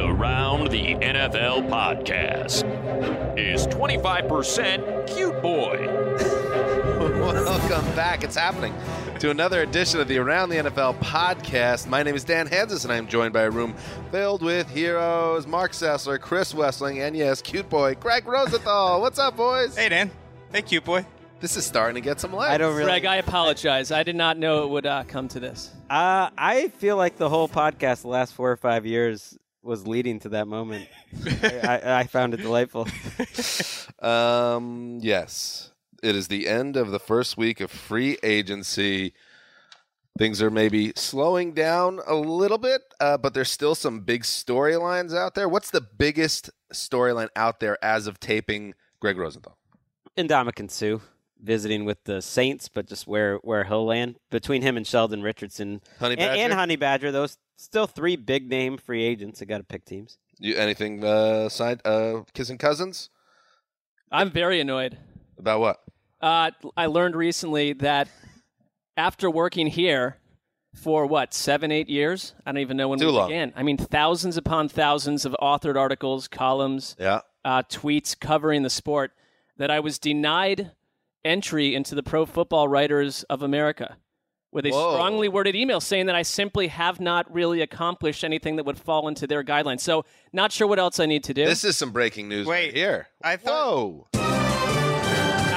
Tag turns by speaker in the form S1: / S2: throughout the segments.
S1: uh, Around the NFL podcast is 25% cute boy.
S2: Welcome back. It's happening to another edition of the Around the NFL podcast. My name is Dan Hanzus, and I'm joined by a room filled with heroes Marc Sessler, Chris Wesseling, and yes, cute boy, Gregg Rosenthal. What's up, boys?
S3: Hey, Dan. Hey, cute boy.
S2: This is starting to get some legs.
S4: I don't really.
S5: Gregg, I apologize. I did not know it would uh, come to this.
S4: Uh, I feel like the whole podcast, the last four or five years, was leading to that moment. I, I, I found it delightful.
S2: Um, yes, it is the end of the first week of free agency. Things are maybe slowing down a little bit, uh, but there's still some big storylines out there. What's the biggest storyline out there as of taping Gregg Rosenthal?
S4: Ndamukong Suh visiting with the Saints, but just where where he'll land between him and Sheldon Richardson
S2: Honey
S4: and,
S2: Badger?
S4: and Honey Badger. Those still three big name free agents. that got to pick teams.
S2: You, anything uh, side uh, kissing cousins
S5: I'm very annoyed.
S2: about what?
S5: Uh, I learned recently that after working here for what seven, eight years, I don't even know when
S2: Too
S5: we
S2: long.
S5: began. I mean, thousands upon thousands of authored articles, columns,
S2: Yeah,
S5: uh, tweets covering the sport. That I was denied entry into the Pro Football Writers of America with a
S2: Whoa.
S5: strongly worded email saying that I simply have not really accomplished anything that would fall into their guidelines. So, not sure what else I need to do.
S2: this is some breaking news right
S3: Wait,
S2: here.
S3: I thought-
S2: Whoa,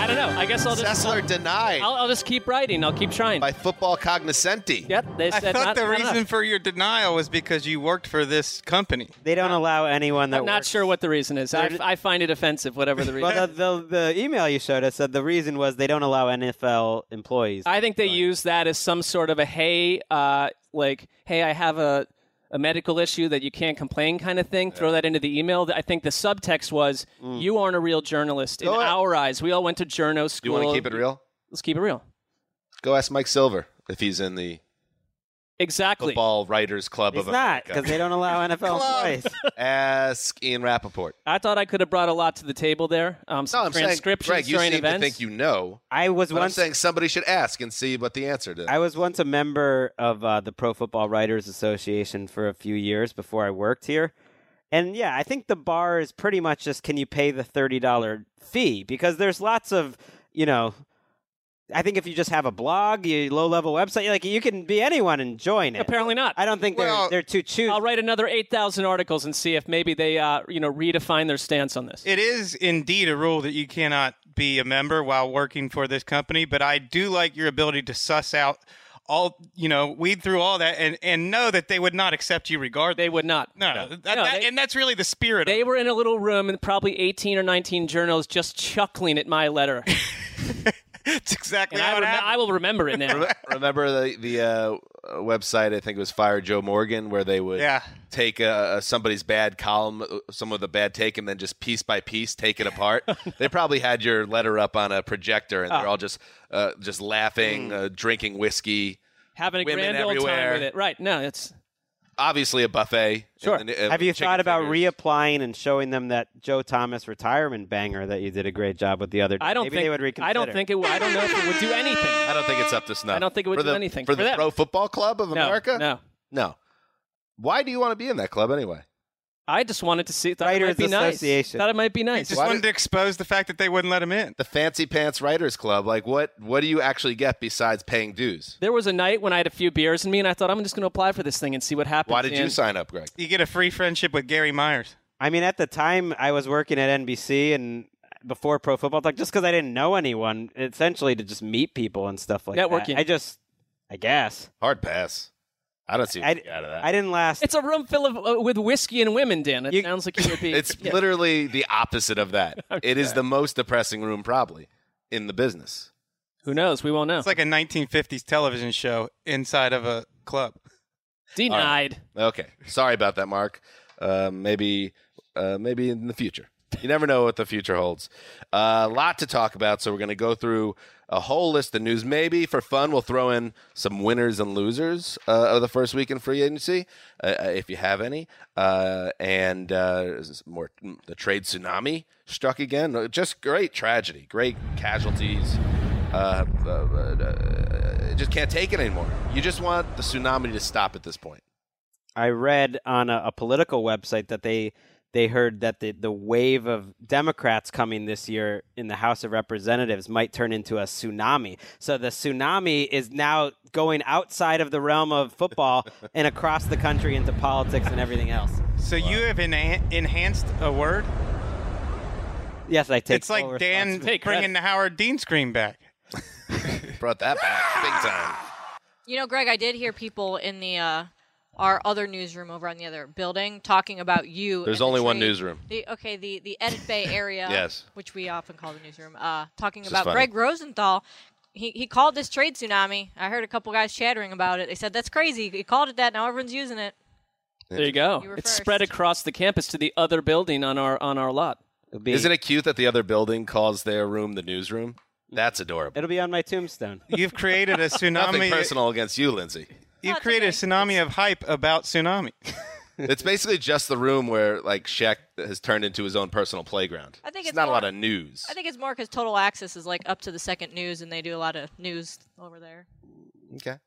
S5: I don't know. I guess I'll just
S2: Sessler
S5: I'll,
S2: denied
S5: I'll, I'll just keep writing. I'll keep trying.
S2: by Football Cognoscenti.
S5: Yep, they
S3: I thought
S5: not,
S3: the
S5: not
S3: reason
S5: enough.
S3: for your denial was because you worked for this company.
S4: They don't allow anyone that.
S5: I'm not
S4: works-
S5: sure what the reason is. I, I find it offensive, whatever the reason.
S4: Well, the, the the email you showed us said the reason was they don't allow NFL employees.
S5: I think they use that as some sort of a hey, uh, like hey, I have a a medical issue that you can't complain kind of thing. Throw that into the email. I think the subtext was mm. you aren't a real journalist in
S2: Go ahead.
S5: our eyes. We all went to journo school.
S2: You want to keep it real?
S5: Let's keep it real.
S2: Go ask Mike Silver if he's in the
S5: Exactly.
S2: Football Writers Club
S4: He's
S2: of
S4: not
S2: America.
S4: because they don't allow NFL
S2: Club.
S4: employees.
S2: Ask Ian Rapoport.
S5: I thought I could have brought a lot to the table there. Um,
S2: No,
S5: some
S2: I'm saying,
S5: transcriptions
S2: Gregg, you
S5: during
S2: seem
S5: events.
S2: to think you know.
S4: I was
S2: But I'm
S4: once
S2: saying somebody should ask and see what the answer is.
S4: I was once a member of uh, the Pro Football Writers Association for a few years before I worked here. And yeah, I think the bar is pretty much just can you pay the $30 fee? Because there's lots of, you know, I think if you just have a blog, you low level website, like you can be anyone and join it.
S5: Apparently not.
S4: I don't think
S3: Well,
S4: they're, they're too choosy.
S5: I'll write another eight thousand articles and see if maybe they, uh, you know, redefine their stance on this.
S3: It is indeed a rule that you cannot be a member while working for this company, but I do like your ability to suss out all, you know, weed through all that and, and know that they would not accept you regardless.
S5: They would not.
S3: no, that,
S5: No,
S3: that-
S5: they-
S3: and that's really the spirit
S5: They
S3: of
S5: were in a little room and probably 18 or 19 journals just chuckling at my letter.
S3: It's exactly
S5: And I,
S3: how it
S5: rem-
S3: happened.
S5: I will remember it now.
S2: Remember the the uh, uh, website? I think it was Fire Joe Morgan, where they would
S3: Yeah.
S2: take uh, somebody's bad column, some of the bad take, and then just piece by piece take it apart. they probably had your letter up on a projector, and they're all just uh, just laughing, uh, drinking whiskey.
S5: Having a
S2: Women
S5: grand old time with it. Right. No, it's
S2: Obviously, a buffet.
S5: Sure.
S2: and- and, uh,
S4: Have you thought about
S2: fingers.
S4: reapplying and showing them that Joe Thomas retirement banger that you did a great job with the other day?
S5: I don't
S4: Maybe
S5: think
S4: they would reconsider.
S5: I don't think it. would- I don't know if it would do anything.
S2: I don't think it's up to snuff.
S5: I don't think it would
S2: for
S5: do
S2: the,
S5: anything
S2: for
S5: for
S2: the
S5: them.
S2: Pro Football Club of
S5: No,
S2: America.
S5: no.
S2: no. Why do you want to be in that club anyway?
S5: I just wanted to see. Thought
S4: Writers
S5: it might be nice.
S4: Association.
S5: Thought it might be
S3: He
S5: nice.
S3: just
S2: Why
S3: wanted
S2: did-
S3: to expose the fact that they wouldn't let him in.
S2: The Fancy Pants Writers Club. Like, what? What do you actually get besides paying dues?
S5: There was a night when I had a few beers in me, and I thought I'm just going to apply for this thing and see what happens.
S2: Why did you sign up, Gregg?
S3: You get a free friendship with Gary Myers.
S4: I mean, at the time, I was working at NBC and before Pro Football Talk, just because I didn't know anyone, essentially to just meet people and stuff like
S5: Networking.
S4: that. I just, I guess,
S2: Hard pass. I don't see
S4: I,
S2: out of that.
S4: I didn't last.
S5: It's a room full of uh, with whiskey and women, Dan. It
S4: You-
S5: sounds like you would be.
S2: It's
S5: yeah.
S2: literally the opposite of that. It is the most depressing room probably in the business.
S5: Who knows? We won't know.
S3: It's like a 1950s television show inside of a club.
S5: Denied.
S2: Okay, sorry about that, Marc. Uh, maybe, uh, maybe in the future. You never know what the future holds. A lot to talk about, so we're going to go through a whole list of news. Maybe for fun, we'll throw in some winners and losers uh, of the first week in free agency, uh, uh, if you have any. Uh, and uh, more, the trade tsunami struck again. Just great tragedy, great casualties. Uh, uh, uh, just can't take it anymore. You just want the tsunami to stop at this point.
S4: I read on a, a political website that they they heard that the, the wave of Democrats coming this year in the House of Representatives might turn into a tsunami. So the tsunami is now going outside of the realm of football and across the country into politics and everything else.
S3: So you have enha- enhanced a word?
S4: Yes, I take.
S3: it's like Dan.
S5: Take
S3: bringing
S5: credit.
S3: the Howard Dean scream back.
S2: Brought that back big time.
S6: You know, Gregg, I did hear people in the uh, our other newsroom over on the other building talking about you.
S2: There's
S6: and the
S2: only one newsroom.
S6: The, okay, the the Edit Bay area,
S2: Yes.
S6: which we often call the newsroom, uh, talking
S2: This
S6: about. Gregg Rosenthal. He, he called this trade tsunami. I heard a couple guys chattering about it. They said that's crazy. He called it that. Now everyone's using it.
S5: There you go.
S6: You
S5: it's
S6: first.
S5: spread across the campus to the other building on our on our lot.
S4: Be,
S2: Isn't it cute that the other building calls their room the newsroom? That's adorable.
S4: It'll be on my tombstone.
S3: You've created a tsunami.
S2: Nothing
S3: tsunami.
S2: personal against you, Lindsay.
S3: You've created
S6: okay.
S3: a tsunami of hype about tsunami.
S2: It's basically just the room where like Shaq has turned into his own personal playground.
S6: I think
S2: it's,
S6: it's
S2: not a lot of news.
S6: I think it's more because Total Access is like up to the second news, and they do a lot of news over there.
S2: okay,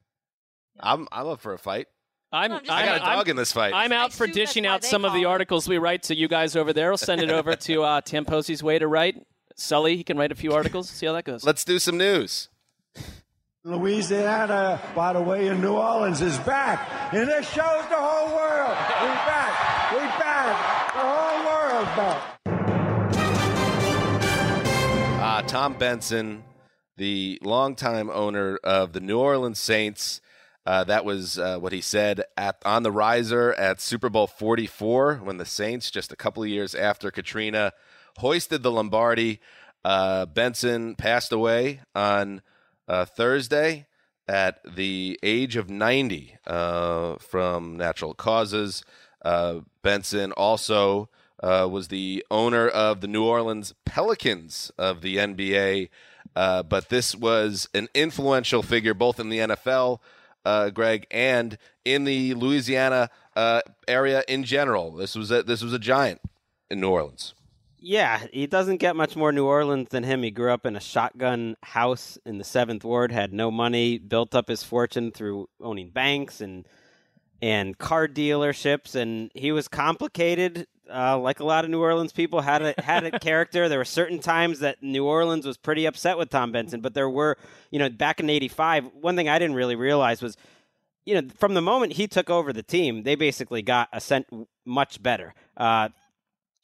S2: I'm I'm up for a fight.
S5: I'm,
S6: No, I'm just
S2: I
S5: I'm,
S2: got a
S5: I'm-
S2: dog in this fight.
S5: I'm out
S6: I
S5: for dishing out some of the
S6: call it.
S5: articles we write to you guys over there. I'll send it over to uh, Tim Posey's way to write. Sully, he can write a few articles. See how that goes.
S2: Let's do some news.
S7: Louisiana, by the way, in New Orleans is back. And this shows the whole world. We back. We back. The whole world's back.
S2: Uh, Tom Benson, the longtime owner of the New Orleans Saints. Uh, that was uh, what he said at on the riser at Super Bowl 44 when the Saints, just a couple of years after Katrina, hoisted the Lombardi. Uh, Benson passed away on uh, Thursday at the age of 90 uh, from natural causes. Uh, Benson also uh, was the owner of the New Orleans Pelicans of the NBA. Uh, but this was an influential figure both in the NFL, uh, Gregg, and in the Louisiana area in general. This was a, this was a giant in New Orleans.
S4: Yeah, he doesn't get much more New Orleans than him. He grew up in a shotgun house in the Seventh Ward, had no money, built up his fortune through owning banks and and car dealerships, and he was complicated. Uh, like a lot of New Orleans people had a had a character. There were certain times that New Orleans was pretty upset with Tom Benson, but there were, you know, back in '85. One thing I didn't really realize was you know, from the moment he took over the team, they basically got a cent much better. Uh,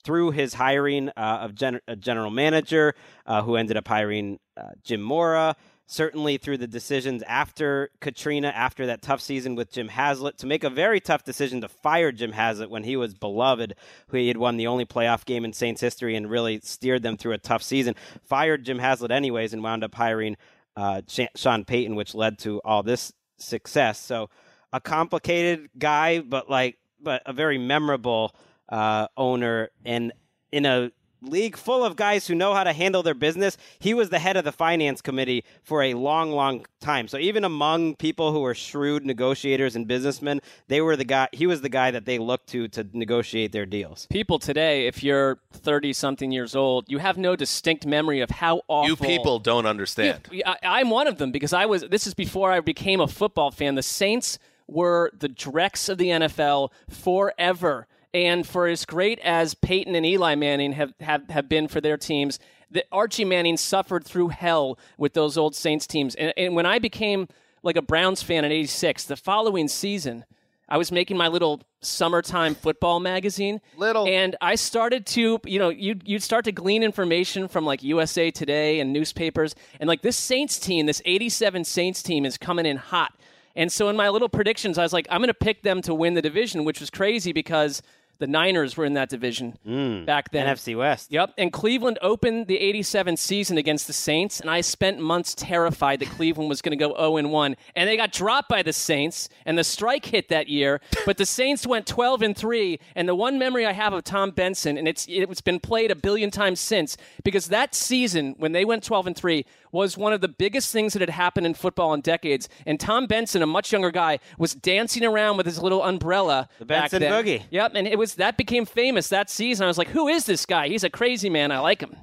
S4: through his hiring uh, of gen- a general manager, uh, who ended up hiring uh, Jim Mora, certainly through the decisions after Katrina, after that tough season with Jim Haslett, to make a very tough decision to fire Jim Haslett when he was beloved, who he had won the only playoff game in Saints history and really steered them through a tough season. Fired Jim Haslett anyways and wound up hiring uh, Sean Payton, which led to all this success. So a complicated guy, but like, but a very memorable uh, owner and in a league full of guys who know how to handle their business. He was the head of the finance committee for a long, long time. So even among people who are shrewd negotiators and businessmen, they were the guy. He was the guy that they looked to to negotiate their deals.
S5: People today, if you're 30 something years old, you have no distinct memory of how awful.
S2: You people don't understand.
S5: I, I'm one of them because I was. This is before I became a football fan. The Saints were the dregs of the NFL forever. And for as great as Peyton and Eli Manning have, have, have been for their teams, the Archie Manning suffered through hell with those old Saints teams. And, and when I became like a Browns fan in 86, the following season, I was making my little summertime football magazine.
S2: Little.
S5: And I started to, you know, you'd, you'd start to glean information from like USA Today and newspapers. And like this Saints team, this 87 Saints team is coming in hot. And so in my little predictions, I was like, I'm going to pick them to win the division, which was crazy because the Niners were in that division
S4: Mm.
S5: back then.
S4: NFC West.
S5: Yep. And Cleveland opened the 87 season against the Saints, and I spent months terrified that Cleveland was going to go 0 1. And they got dropped by the Saints, and the strike hit that year. But the Saints went 12 and 3. And the one memory I have of Tom Benson, and it's it's been played a billion times since, because that season when they went 12 and 3 was one of the biggest things that had happened in football in decades. And Tom Benson, a much younger guy, was dancing around with his little umbrella.
S4: The
S5: back
S4: Benson
S5: then.
S4: Boogie.
S5: Yep, and it was that became famous that season. I was like, "Who is this guy? He's a crazy man. I like him."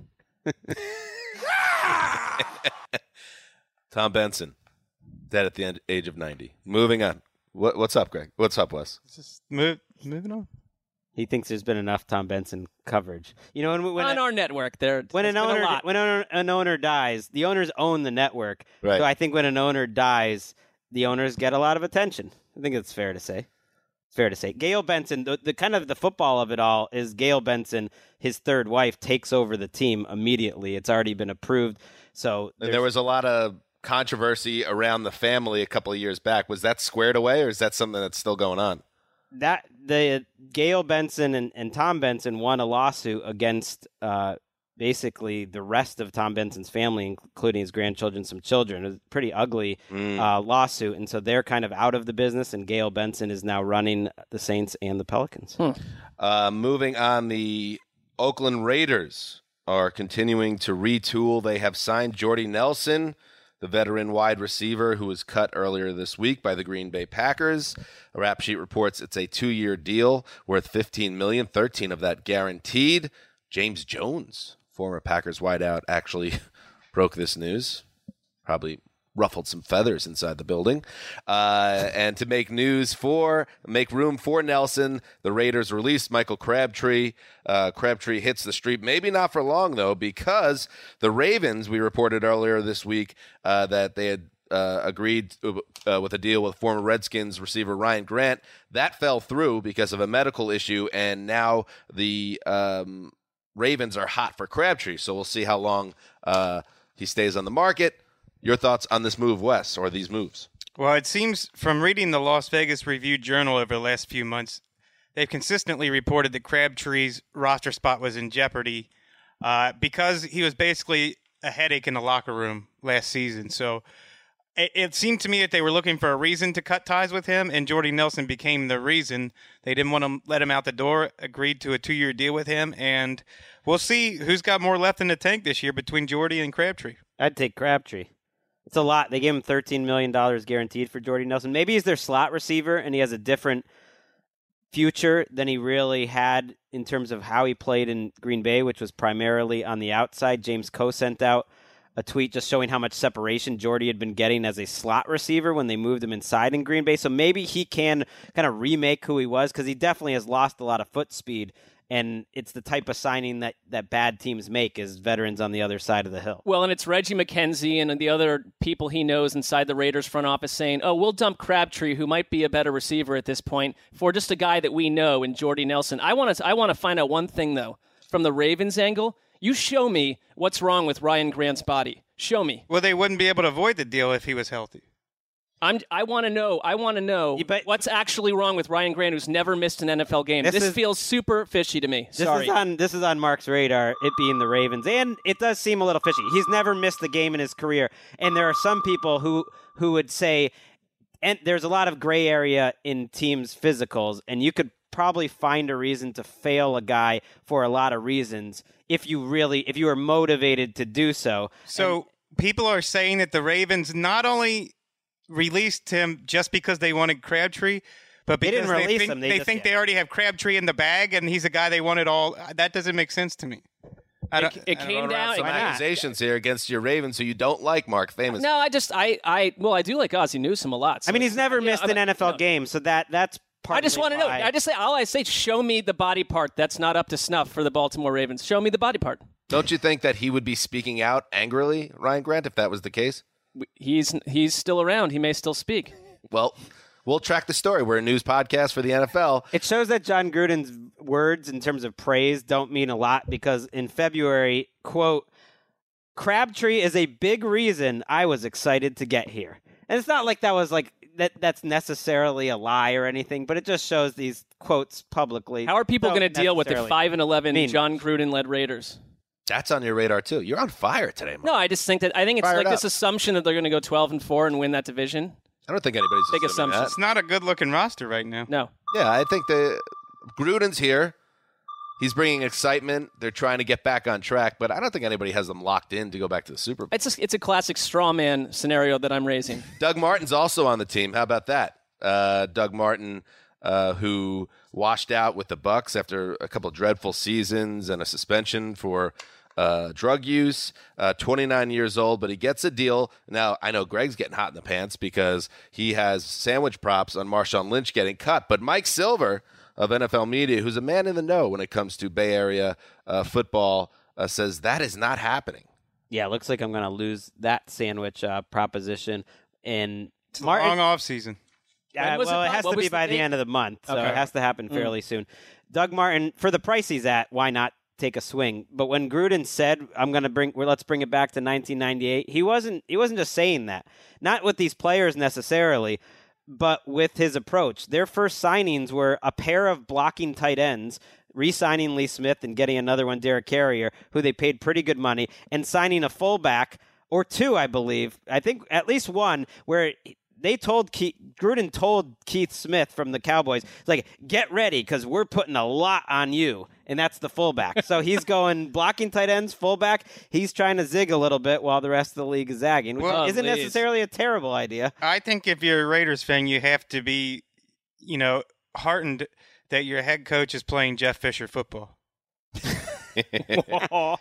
S2: Tom Benson, dead at the end, age of 90. Moving on. What, what's up, Gregg? What's up, Wes?
S3: Just move, moving on.
S4: He thinks there's been enough Tom Benson coverage. You know, when, when
S5: On our network, there
S4: when an
S5: there's a
S4: owner
S5: lot.
S4: when owner, an owner dies, the owners own the network.
S2: Right.
S4: So I think when an owner dies, the owners get a lot of attention. I think it's fair to say. It's fair to say. Gail Benson, the, the kind of the football of it all is Gail Benson, his third wife, takes over the team immediately. It's already been approved. So
S2: And there was a lot of controversy around the family a couple of years back. Was that squared away, or is that something that's still going on?
S4: That the Gail Benson and, and Tom Benson won a lawsuit against uh, basically the rest of Tom Benson's family, including his grandchildren, some children. It was a pretty ugly
S2: Mm.
S4: uh, lawsuit, and so they're kind of out of the business. And Gail Benson is now running the Saints and the Pelicans.
S2: Uh, moving on, the Oakland Raiders are continuing to retool. They have signed Jordy Nelson, the veteran wide receiver who was cut earlier this week by the Green Bay Packers. A rap sheet reports it's a two-year deal worth 15 million, 13 of that guaranteed. James Jones, former Packers wideout, actually broke this news. Probably ruffled some feathers inside the building. Uh, and to make news for, make room for Nelson, the Raiders released Michael Crabtree. Uh, Crabtree hits the street, maybe not for long, though, because the Ravens, we reported earlier this week uh, that they had. Uh, agreed uh, with a deal with former Redskins receiver Ryan Grant. That fell through because of a medical issue, and now the um, Ravens are hot for Crabtree. So we'll see how long uh, he stays on the market. Your thoughts on this move, Wes, or these moves?
S3: Well, it seems from reading the Las Vegas Review Journal over the last few months, they've consistently reported that Crabtree's roster spot was in jeopardy uh, because he was basically a headache in the locker room last season. So it, it seemed to me that they were looking for a reason to cut ties with him, and Jordy Nelson became the reason. They didn't want to let him out the door, agreed to a two year deal with him, and we'll see who's got more left in the tank this year between Jordy and Crabtree.
S4: I'd take Crabtree. It's a lot. They gave him $13 million guaranteed for Jordy Nelson. Maybe he's their slot receiver and he has a different future than he really had in terms of how he played in Green Bay, which was primarily on the outside. James Coe sent out a tweet just showing how much separation Jordy had been getting as a slot receiver when they moved him inside in Green Bay. So maybe he can kind of remake who he was because he definitely has lost a lot of foot speed. And it's the type of signing that, that bad teams make is veterans on the other side of the hill.
S5: Well, and it's Reggie McKenzie and the other people he knows inside the Raiders front office saying, "Oh, we'll dump Crabtree, who might be a better receiver at this point, for just a guy that we know in Jordy Nelson." I want to I want to find out one thing though from the Ravens angle. You show me what's wrong with Ryan Grant's body. Show me.
S3: Well, they wouldn't be able to avoid the deal if he was healthy.
S5: I'm. I want to know. I want to know what's actually wrong with Ryan Grant, who's never missed an NFL game.
S4: This
S5: This,
S4: is-
S5: feels super fishy to me.
S4: This
S5: Sorry.
S4: is on this is on Marc's radar, it being the Ravens, and it does seem a little fishy. He's never missed a game in his career, and there are some people who who would say, and there's a lot of gray area in teams' physicals, and you could probably find a reason to fail a guy for a lot of reasons if you really if you are motivated to do so.
S3: So people are saying that the Ravens not only released him just because they wanted Crabtree, but
S4: They
S3: because
S4: didn't release
S3: think,
S4: him, they
S3: they
S4: just-
S3: think they already have Crabtree in the bag, and he's a guy they wanted all. Uh, that doesn't make sense to me. I don't,
S5: it
S3: I don't
S5: came
S3: know.
S5: down.
S2: Some accusations here against your Ravens who you don't like, Marc. Famous.
S5: No, I just I I well I do like Ozzie Newsome a lot. so
S4: I mean, he's
S5: it's-
S4: never
S5: yeah,
S4: missed
S5: I
S4: an
S5: mean,
S4: NFL
S5: no.
S4: game, so that that's part.
S5: I just want to know. I just say all I say. Show me the body part that's not up to snuff for the Baltimore Ravens. Show me the body part.
S2: Don't you think that he would be speaking out angrily, Ryan Grant, if that was the case?
S5: He's he's still around. He may still speak.
S2: Well, we'll track the story. We're a news podcast for the NFL.
S4: It shows that Jon Gruden's words in terms of praise don't mean a lot because in February, quote, Crabtree is a big reason I was excited to get here. And it's not like that was like that that's necessarily a lie or anything, but it just shows these quotes publicly.
S5: How are people going to deal with the five and eleven
S4: mean
S5: Jon Gruden led Raiders?
S2: That's on your radar too. You're on fire today, Marc.
S5: No, I just think that I think it's
S2: Fire it
S5: like this assumption that they're going to go twelve and four and win that division.
S2: I don't think anybody's
S5: Big
S2: assuming
S5: assumption.
S2: that.
S3: It's not a good looking roster right now.
S5: No.
S2: Yeah, I think the Gruden's here. He's bringing excitement. They're trying to get back on track, but I don't think anybody has them locked in to go back to the Super Bowl.
S5: It's a, it's a classic straw man scenario that I'm raising.
S2: Doug Martin's also on the team. How about that? Uh, Doug Martin, uh, who washed out with the Bucs after a couple dreadful seasons and a suspension for uh, drug use. Uh, 29 years old, but he gets a deal. Now I know Gregg's getting hot in the pants because he has sandwich props on Marshawn Lynch getting cut, but Mike Silver of NFL Media, who's a man in the know when it comes to Bay Area uh, football, uh, says that is not happening.
S4: Yeah, it looks like I'm going to lose that sandwich uh, proposition. And
S3: It's a long off season.
S4: Uh, well,
S5: it
S4: it has
S5: what
S4: to be
S5: the
S4: by the end of the month, so
S5: Okay.
S4: it has to happen
S5: Mm.
S4: fairly soon. Doug Martin, for the price he's at, why not take a swing? But when Gruden said, "I'm going to bring, well, let's bring it back to 1998," he wasn't. He wasn't just saying that. Not with these players necessarily, but with his approach. Their first signings were a pair of blocking tight ends. Re-signing Lee Smith and getting another one, Derek Carrier, who they paid pretty good money, and signing a fullback or two, I believe. I think at least one where they told Keith, Gruden told Keith Smith from the Cowboys, like, get ready because we're putting a lot on you. And that's the fullback. so he's going blocking tight ends, fullback. He's trying to zig a little bit while the rest of the league is zagging, which
S3: Well,
S4: isn't necessarily a terrible idea.
S3: I think if you're a Raiders fan, you have to be, you know, heartened that your head coach is playing Jeff Fisher football.
S4: well,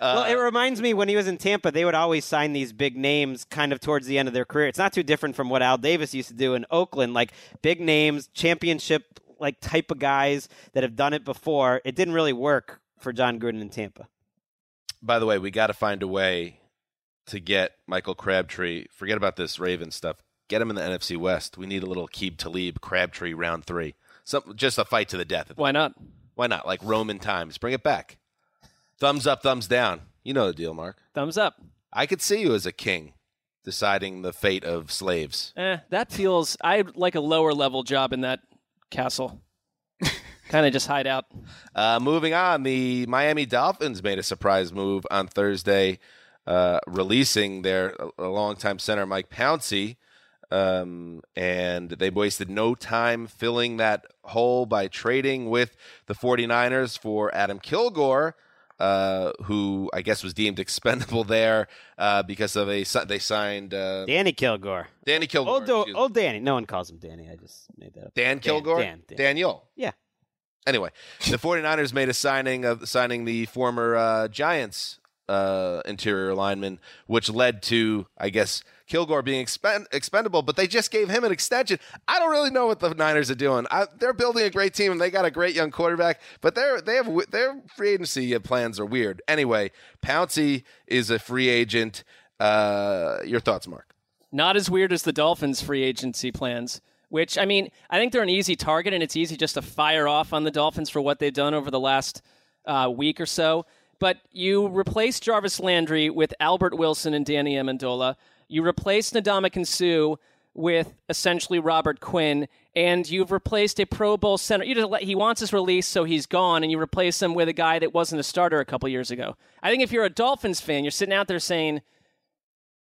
S4: it uh, reminds me when he was in Tampa, they would always sign these big names kind of towards the end of their career. It's not too different from what Al Davis used to do in Oakland, like big names, championship like type of guys that have done it before. It didn't really work for Jon Gruden in Tampa.
S2: By the way, we got to find a way to get Michael Crabtree. Forget about this Raven stuff. Get him in the NFC West. We need a little Aqib Talib Crabtree round three. Some just a fight to the death.
S5: Why not?
S2: Why not? Like Roman times. Bring it back. Thumbs up, thumbs down. You know the deal, Marc.
S5: Thumbs up.
S2: I could see you as a king deciding the fate of slaves.
S5: Eh, that feels. I'd like a lower level job in that castle. kind of just hide out.
S2: Uh, moving on, the Miami Dolphins made a surprise move on Thursday, uh, releasing their longtime center Mike Pouncey, um, and they wasted no time filling that hole by trading with the 49ers for Adam Kilgore. Uh, who I guess was deemed expendable there uh, because of a they signed uh,
S4: Danny Kilgore.
S2: Danny Kilgore.
S4: Old, Do- old Danny. No one calls him Danny. I just made that up.
S2: Dan Kilgore?
S4: Dan. Dan.
S2: Daniel.
S4: Yeah.
S2: Anyway, the 49ers made a signing of signing the former uh, Giants uh, interior lineman, which led to, I guess, Kilgore being expend- expendable, but they just gave him an extension. I don't really know what the Niners are doing. I, they're building a great team and they got a great young quarterback, but their they have their free agency plans are weird. Anyway, Pouncey is a free agent. Uh, your thoughts, Marc?
S5: Not as weird as the Dolphins' free agency plans. Which I mean, I think they're an easy target, and it's easy just to fire off on the Dolphins for what they've done over the last uh, week or so. but you replace Jarvis Landry with Albert Wilson and Danny Amendola. You replaced Ndamukong Suh with essentially Robert Quinn, and you've replaced a Pro Bowl center. You just let, he wants his release, so he's gone, and you replace him with a guy that wasn't a starter a couple years ago. I think if you're a Dolphins fan, you're sitting out there saying,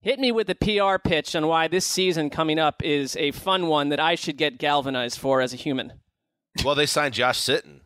S5: "Hit me with the PR pitch on why this season coming up is a fun one that I should get galvanized for as a human."
S2: Well, they signed Josh Sitton.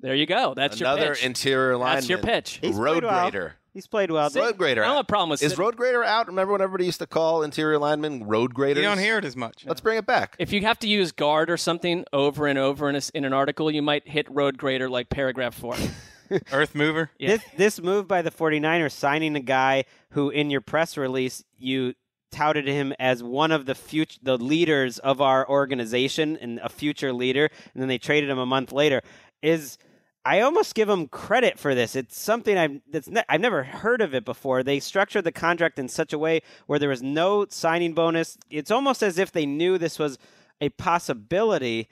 S5: There you go. That's
S2: Another
S5: your pitch.
S2: Another interior lineman.
S5: That's your pitch.
S4: He's
S2: Road
S4: played well.
S2: grader.
S4: He's played well.
S2: Road grader.
S5: I don't have a problem with
S2: Is
S5: Sitton.
S2: road grader out? Remember when everybody used to call interior linemen road graders?
S3: You don't hear it as much.
S2: Let's bring it back.
S5: If you have to use guard or something over and over in, a, in an article, you might hit road grader like paragraph four.
S3: Earth mover.
S5: Yeah.
S4: This, this move by the 49ers signing a guy who in your press release you touted him as one of the future the leaders of our organization and a future leader and then they traded him a month later is I almost give them credit for this. It's something I've that's ne- I've never heard of it before. They structured the contract in such a way where there was no signing bonus. It's almost as if they knew this was a possibility,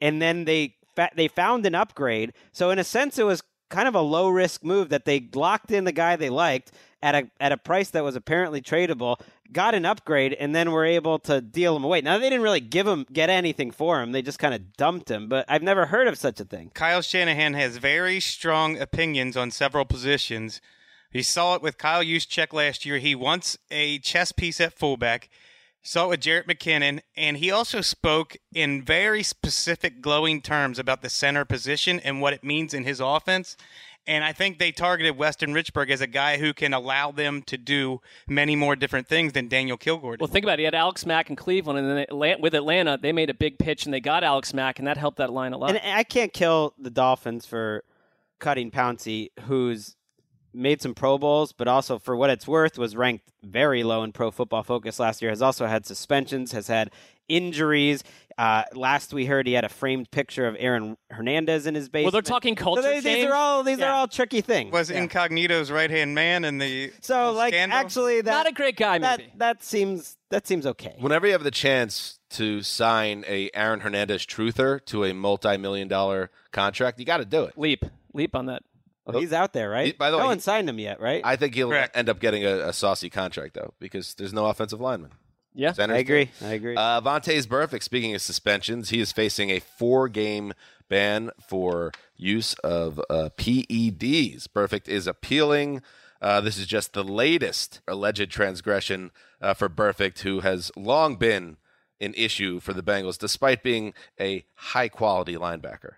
S4: and then they fa- they found an upgrade. So in a sense, it was kind of a low risk move that they locked in the guy they liked at a at a price that was apparently tradable, got an upgrade, and then were able to deal him away. Now they didn't really give him get anything for him; they just kind of dumped him. But I've never heard of such a thing.
S3: Kyle Shanahan has very strong opinions on several positions. He saw it with Kyle Juszczyk last year. He wants a chess piece at fullback. Saw it with Jerick McKinnon, and he also spoke in very specific, glowing terms about the center position and what it means in his offense. And I think they targeted Weston Richburg as a guy who can allow them to do many more different things than Daniel Kilgore did.
S5: well, think about it. He had Alex Mack in Cleveland, and then Atla- with Atlanta, they made a big pitch and they got Alex Mack, and that helped that line a lot.
S4: And I can't kill the Dolphins for cutting Pouncey, who's made some Pro Bowls, but also for what it's worth, was ranked very low in Pro Football Focus last year. Has also had suspensions, has had injuries. Uh, last we heard, he had a framed picture of Aaron Hernandez in his basement.
S5: well, they're talking culture
S4: So they- these are all these are all tricky things.
S3: was
S4: Yeah.
S3: Incognito's right hand man in the
S4: so like
S3: scandal?
S4: actually that
S5: Not a great guy,
S4: that
S5: maybe.
S4: that seems that seems okay.
S2: Whenever you have the chance to sign a Aaron Hernandez truther to a multi-million dollar contract, you got to do it.
S5: Leap, leap on that.
S4: Well, he's out there, right?
S2: He- by the
S4: no
S2: way,
S4: one
S2: he-
S4: signed him yet, right?
S2: I think he'll
S3: Correct.
S2: end up getting a, a saucy contract though, because there's no offensive lineman.
S5: Yeah,
S2: Centers
S4: I
S2: do.
S4: agree. I agree.
S2: Uh, Vontaze Burfict. Speaking of suspensions, he is facing a four-game ban for use of uh, PEDs. Burfict is appealing. Uh, this is just the latest alleged transgression uh, for Burfict, who has long been an issue for the Bengals, despite being a high-quality linebacker.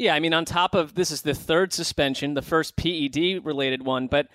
S5: Yeah, I mean, on top of this is the third suspension, the first PED related one, but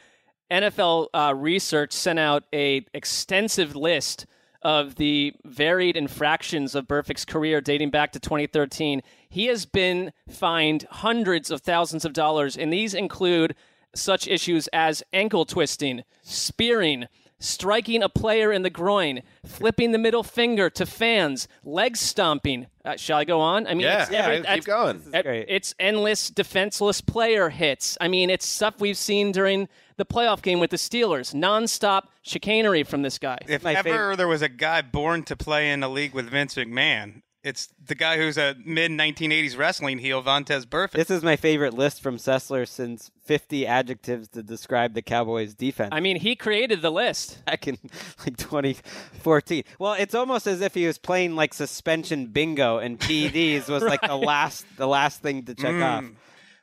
S5: NFL uh, research sent out a extensive list of the varied infractions of Burfict's career dating back to 2013. He has been fined hundreds of thousands of dollars, and these include such issues as ankle twisting, spearing, striking a player in the groin, flipping the middle finger to fans, leg stomping. Uh, shall I go on? I mean,
S2: Yeah,
S5: it's
S2: yeah,
S5: every-
S2: keep going.
S4: is great.
S5: It's endless defenseless player hits. I mean, it's stuff we've seen during the playoff game with the Steelers. Nonstop chicanery from this guy.
S3: If
S4: my
S3: ever
S4: favorite.
S3: there was a guy born to play in a league with Vince McMahon, it's the guy who's a mid 1980s wrestling heel, Vontaze Burfict.
S4: This is my favorite list from Sessler since 50 adjectives to describe the Cowboys' defense.
S5: I mean, he created the list.
S4: back in like 2014. Well, it's almost as if he was playing like suspension bingo, and PEDs was like the last the last thing to check mm. off.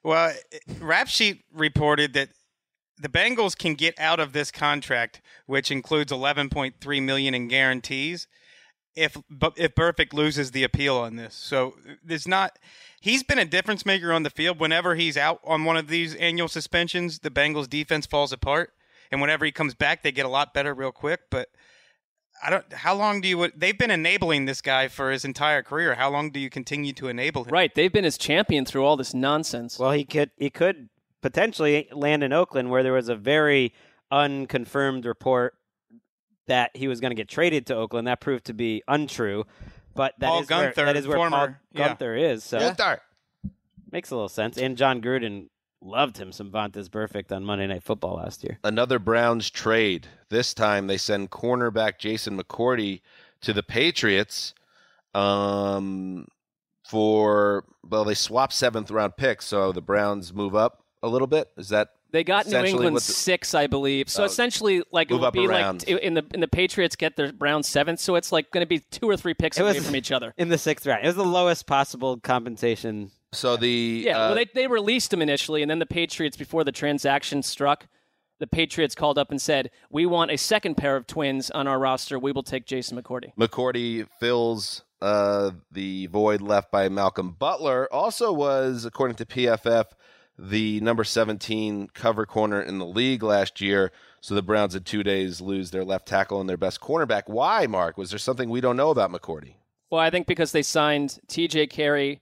S3: Well, Rap Sheet reported that the Bengals can get out of this contract, which includes 11.3 million in guarantees, if but if Burfict loses the appeal on this. So there's not. He's been a difference maker on the field. Whenever he's out on one of these annual suspensions, the Bengals defense falls apart, and whenever he comes back, they get a lot better real quick. But I don't. How long do you? They've been enabling this guy for his entire career. How long do you continue to enable him?
S5: Right. They've been his champion through all this nonsense.
S4: Well, he could he could potentially land in Oakland, where there was a very unconfirmed report that he was going to get traded to Oakland. That proved to be untrue. But that is
S3: Paul
S4: where,
S3: Guenther,
S4: that is where Paul
S3: former- yeah.
S4: Guenther is. So
S2: Guenther.
S4: makes a little sense. And John Gruden loved him some Vontaze Burfict on Monday Night Football last year.
S2: Another Browns trade. This time they send cornerback Jason McCourty to the Patriots um, for, well, they swap seventh round picks, so the Browns move up a little bit. Is that
S5: They got New England
S2: the-
S5: six, I believe. So
S2: Oh.
S5: essentially, like it would be like in the in the Patriots get their Browns seventh, so it's like going to be two or three picks
S4: It
S5: away
S4: was-
S5: from each other.
S4: in the sixth round. It was the lowest possible compensation.
S2: So the
S5: Yeah,
S2: uh,
S5: well, they they released him initially, and then the Patriots, before the transaction struck, the Patriots called up and said, "We want a second pair of twins on our roster. We will take Jason McCourty."
S2: McCourty fills uh, the void left by Malcolm Butler. Also was, according to PFF, the number 17 cover corner in the league last year. So the Browns in two days lose their left tackle and their best cornerback. Why, Marc? Was there something we don't know about McCourty?
S5: Well, I think because they signed T.J. Carrie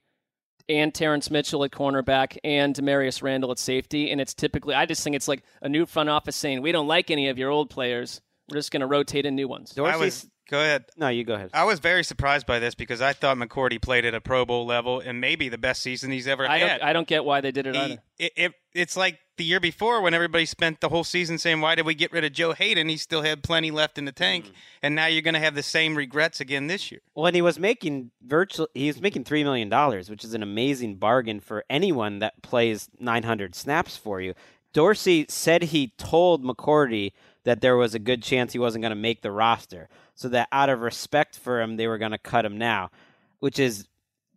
S5: and Terrence Mitchell at cornerback and Damarious Randall at safety, and it's typically I just think it's like a new front office saying we don't like any of your old players. We're just going to rotate in new ones.
S3: I was go ahead.
S4: No, you go ahead.
S3: I was very surprised by this because I thought McCourty played at a Pro Bowl level and maybe the best season he's ever
S5: I
S3: had.
S5: don't I don't get why they did it
S3: He-
S5: either.
S3: it, it, it's like the year before when everybody spent the whole season saying, "Why did we get rid of Joe Haden? He still had plenty left in the tank."
S5: Mm.
S3: And now you're going to have the same regrets again this year.
S4: Well, and he was making virtual. He was making three million dollars, which is an amazing bargain for anyone that plays 900 snaps for you. Dorsey said he told McCourty that there was a good chance he wasn't going to make the roster, so that out of respect for him, they were going to cut him now, which is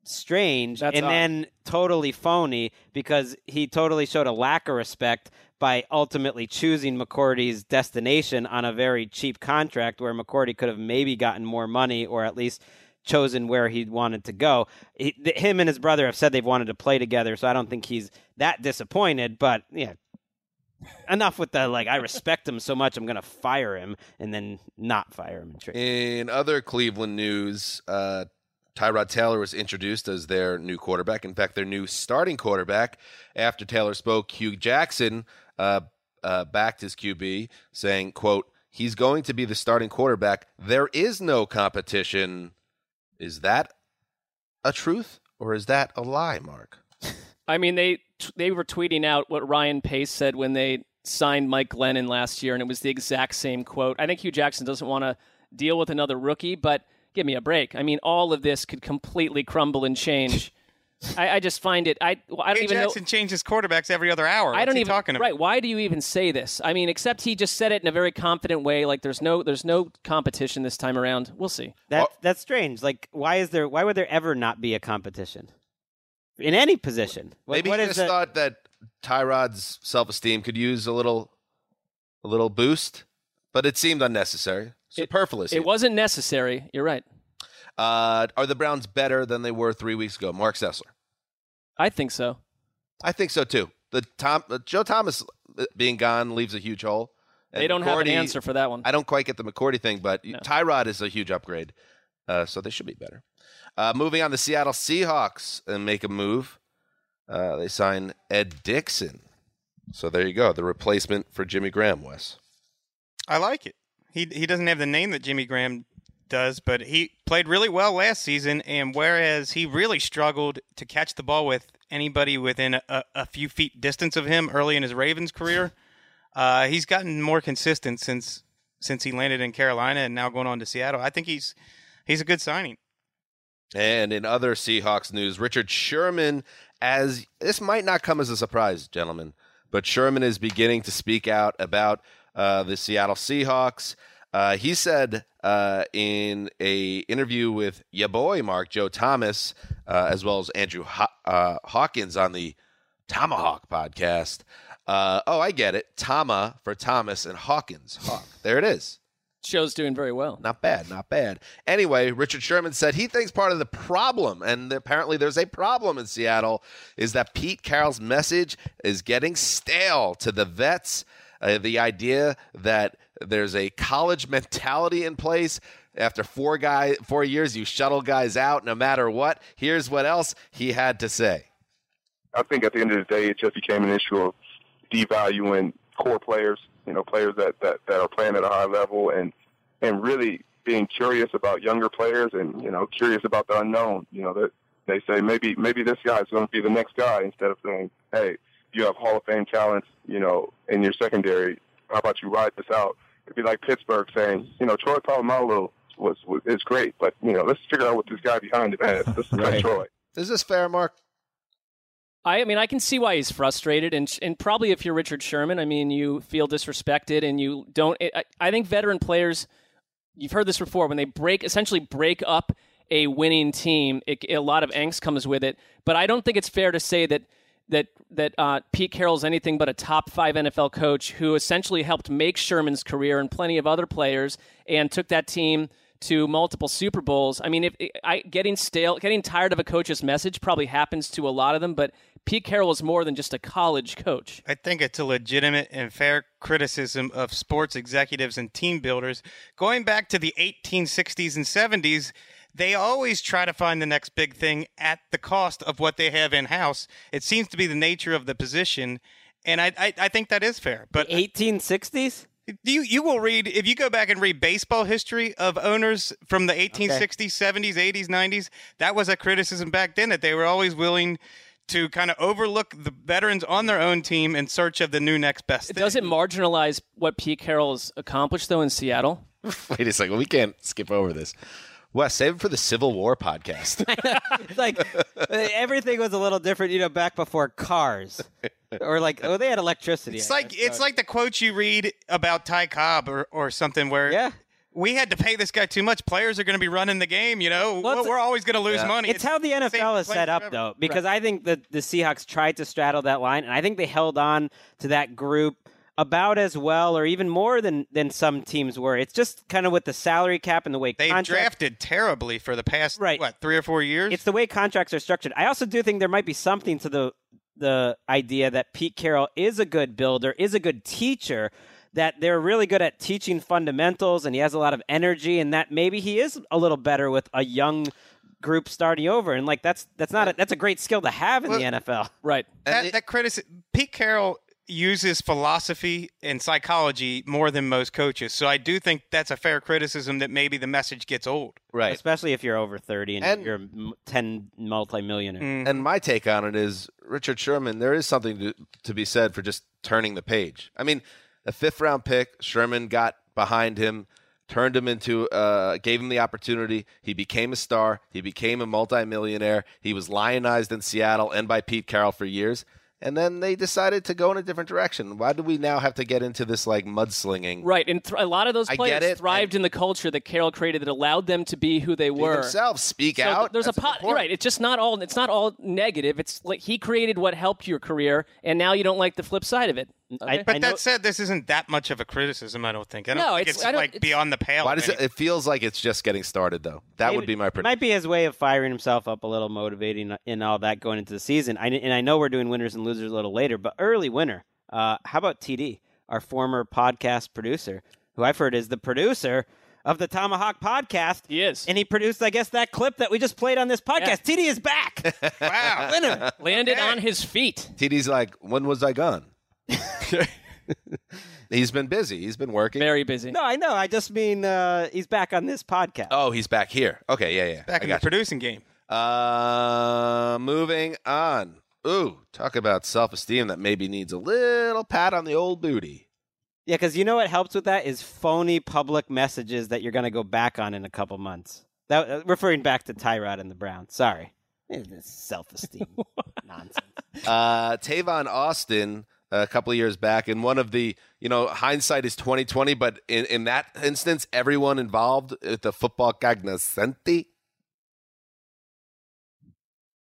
S4: strange
S5: That's
S4: and
S5: odd.
S4: then totally phony because he totally showed a lack of respect by ultimately choosing McCourty's destination on a very cheap contract where McCourty could have maybe gotten more money or at least chosen where he wanted to go. He, th- him and his brother have said they've wanted to play together, so I don't think he's that disappointed, but yeah. Enough with the like I respect him so much I'm going to fire him and then not fire him and.
S2: In other Cleveland news, uh, Tyrod Taylor was introduced as their new quarterback. In fact, their new starting quarterback. After Taylor spoke, Hue Jackson uh, uh, backed his QB, saying, "quote He's going to be the starting quarterback. There is no competition. Is that a truth or is that a lie, Marc?"
S5: I mean, they they were tweeting out what Ryan Pace said when they signed Mike Glennon last year, and it was the exact same quote. I think Hue Jackson doesn't want to deal with another rookie, but give me a break. I mean, all of this could completely crumble and change. I, I just find it. I well, I don't
S3: Hue
S5: even know.
S3: Jackson changes quarterbacks every other hour.
S5: I don't
S3: he
S5: even
S3: talking about?
S5: right. Why do you even say this? I mean, except he just said it in a very confident way. Like there's no there's no competition this time around. We'll see.
S4: That that's strange. Like, why is there? Why would there ever not be a competition in any position? What-
S2: Maybe
S4: what
S2: he just
S4: the-
S2: thought that Tyrod's self-esteem could use a little, a little boost, but it seemed unnecessary, superfluous.
S5: It wasn't necessary. You're right.
S2: Uh, are the Browns better than they were three weeks ago? Marc Sessler.
S5: I think so.
S2: I think so too. The Tom, uh, Joe Thomas uh, being gone leaves a huge hole.
S5: They don't have an answer for that one.
S2: I don't quite get the McCourty thing, but Tyrod is a huge upgrade, uh, so they should be better. Uh, moving on, the Seattle Seahawks and make a move. Uh, they sign Ed Dickson. So there you go, the replacement for Jimmy Graham, Wes.
S3: I like it. He he doesn't have the name that Jimmy Graham does, but he played really well last season. And whereas he really struggled to catch the ball with anybody within a, a few feet distance of him early in his Ravens career, uh, he's gotten more consistent since since he landed in Carolina and now going on to Seattle. I think he's he's a good signing.
S2: And in other Seahawks news, Richard Sherman, as this might not come as a surprise, gentlemen, but Sherman is beginning to speak out about uh, the Seattle Seahawks. Uh, he said uh, in a interview with your boy Mark Joe Thomas, uh, as well as Andrew uh, Hawkins on the Tomahawk podcast. Uh, oh, I get it. Tama for Thomas and Hawkins. Hawk. There it is.
S5: Show's doing very well.
S2: Not bad, not bad. Anyway, Richard Sherman said he thinks part of the problem, and apparently there's a problem in Seattle, is that Pete Carroll's message is getting stale to the vets. Uh, the idea that there's a college mentality in place. After four guy, four years, you shuttle guys out no matter what. Here's what else he had to say.
S8: I think at the end of the day, it just became an issue of devaluing core players, you know, players that, that, that are playing at a high level and, and really being curious about younger players and, you know, curious about the unknown. You know, that they say maybe, maybe this guy is going to be the next guy instead of saying, hey, you have Hall of Fame talents, you know, in your secondary. How about you ride this out? It'd be like Pittsburgh saying, you know, Troy Polamalu was, was is great, but you know, let's figure out what this guy behind him has. This is
S2: Right.
S8: Troy.
S2: Is this fair,
S5: Marc? I, mean, I can see why he's frustrated, and and probably if you're Richard Sherman, I mean, you feel disrespected, and you don't. I, I think veteran players, you've heard this before, when they break, essentially break up a winning team, it, a lot of angst comes with it. But I don't think it's fair to say that that that uh, Pete Carroll's anything but a top five NFL coach who essentially helped make Sherman's career and plenty of other players, and took that team to multiple Super Bowls. I mean, if I getting stale, getting tired of a coach's message probably happens to a lot of them, but Pete Carroll is more than just a college coach.
S3: I think it's a legitimate and fair criticism of sports executives and team builders. Going back to the 1860s and 70s, they always try to find the next big thing at the cost of what they have in house. It seems to be the nature of the position, and I I, I think that is fair. But
S4: 1860s.
S3: You you will read if you go back and read baseball history of owners from the 1860s, 70s, 80s, 90s. That was a criticism back then that they were always willing to kind of overlook the veterans on their own team in search of the new next best thing.
S5: Does it marginalize what Pete Carroll's accomplished though in Seattle?
S2: Wait a second. We can't skip over this. Wes, save it for the Civil War podcast.
S4: It's like everything was a little different, you know, back before cars, or like oh, they had electricity.
S3: It's
S4: I
S3: like
S4: guess.
S3: it's like the quotes you read about Ty Cobb or, or something where
S4: Yeah.
S3: We had to pay this guy too much. Players are going to be running the game. You know,
S4: Well, it's-
S3: we're always going to lose
S2: Yeah.
S3: money.
S4: It's how the NFL is set up,
S3: forever.
S4: though, because I think that the Seahawks tried to straddle that line, and I think they held on to that group about as well, or even more than than some teams were. It's just kind of with the salary cap and the way
S3: They've
S4: contracts.
S3: drafted terribly for the past
S4: Right.
S3: what three or four years.
S4: It's the way contracts are structured. I also do think there might be something to the the idea that Pete Carroll is a good builder, is a good teacher, that they're really good at teaching fundamentals and he has a lot of energy and that maybe he is a little better with a young group starting over and like that's that's not a, that's a great skill to have in the NFL.
S5: Right.
S3: that, that criticism. Pete Carroll uses philosophy and psychology more than most coaches, so I do think that's a fair criticism that maybe the message gets old.
S2: right.
S4: Especially if you're over 30 and,
S2: And-
S4: you're 10 multimillionaire.
S3: Mm.
S2: And my take on it is Richard Sherman, there is something to, to be said for just turning the page. I mean, a fifth round pick, Sherman got behind him, turned him into, uh, gave him the opportunity. He became a star. He became a multimillionaire. He was lionized in Seattle and by Pete Carroll for years. And then they decided to go in a different direction. Why do we now have to get into this like mudslinging?
S5: Right, and th- a lot of those players
S2: it,
S5: thrived in the culture that Carroll created that allowed them to be who they were.
S2: themselves, speak
S5: So
S2: out.
S5: There's
S2: That's
S5: a pot. right. It's just not all. It's not all negative. It's like he created what helped your career, and now you don't like the flip side of it.
S4: I-
S3: But
S4: know-
S3: that said, this isn't that much of a criticism. I don't think. I don't
S5: No,
S3: think
S5: it's-
S3: it's,
S5: I don't-
S3: like
S5: it's-
S3: beyond the pale.
S2: Why does it? It feels like it's just getting started, though. That would be my
S4: It
S2: prediction.
S4: might be his way of firing himself up a little, motivating in all that going into the season. I, and I know we're doing winners and losers a little later, but early winner. Uh, how about TD, our former podcast producer, who I've heard is the producer of the Tomahawk podcast,
S5: he is.
S4: and he produced, I guess, that clip that we just played on this podcast. TD is back.
S3: wow.
S4: winner.
S5: landed
S3: Okay.
S5: on his feet.
S2: TD's like, when was I gone? he's been busy. He's been working.
S5: Very busy.
S4: No, I know. I just mean uh, he's back on this podcast.
S2: Oh, he's back here. Okay, yeah, yeah.
S3: Back
S2: I
S3: in the
S2: got you.
S3: producing game.
S2: Uh, moving on. Ooh, talk about self-esteem that maybe needs a little pat on the old booty.
S4: Yeah, because you know what helps with that is phony public messages that you're going to go back on in a couple months. That uh, referring back to Tyrod and the Browns. Sorry, self esteem nonsense.
S2: Uh, Tavon Austin a couple of years back, in one of the, you know, hindsight is twenty twenty, but in, in that instance, everyone involved at the football cognoscenti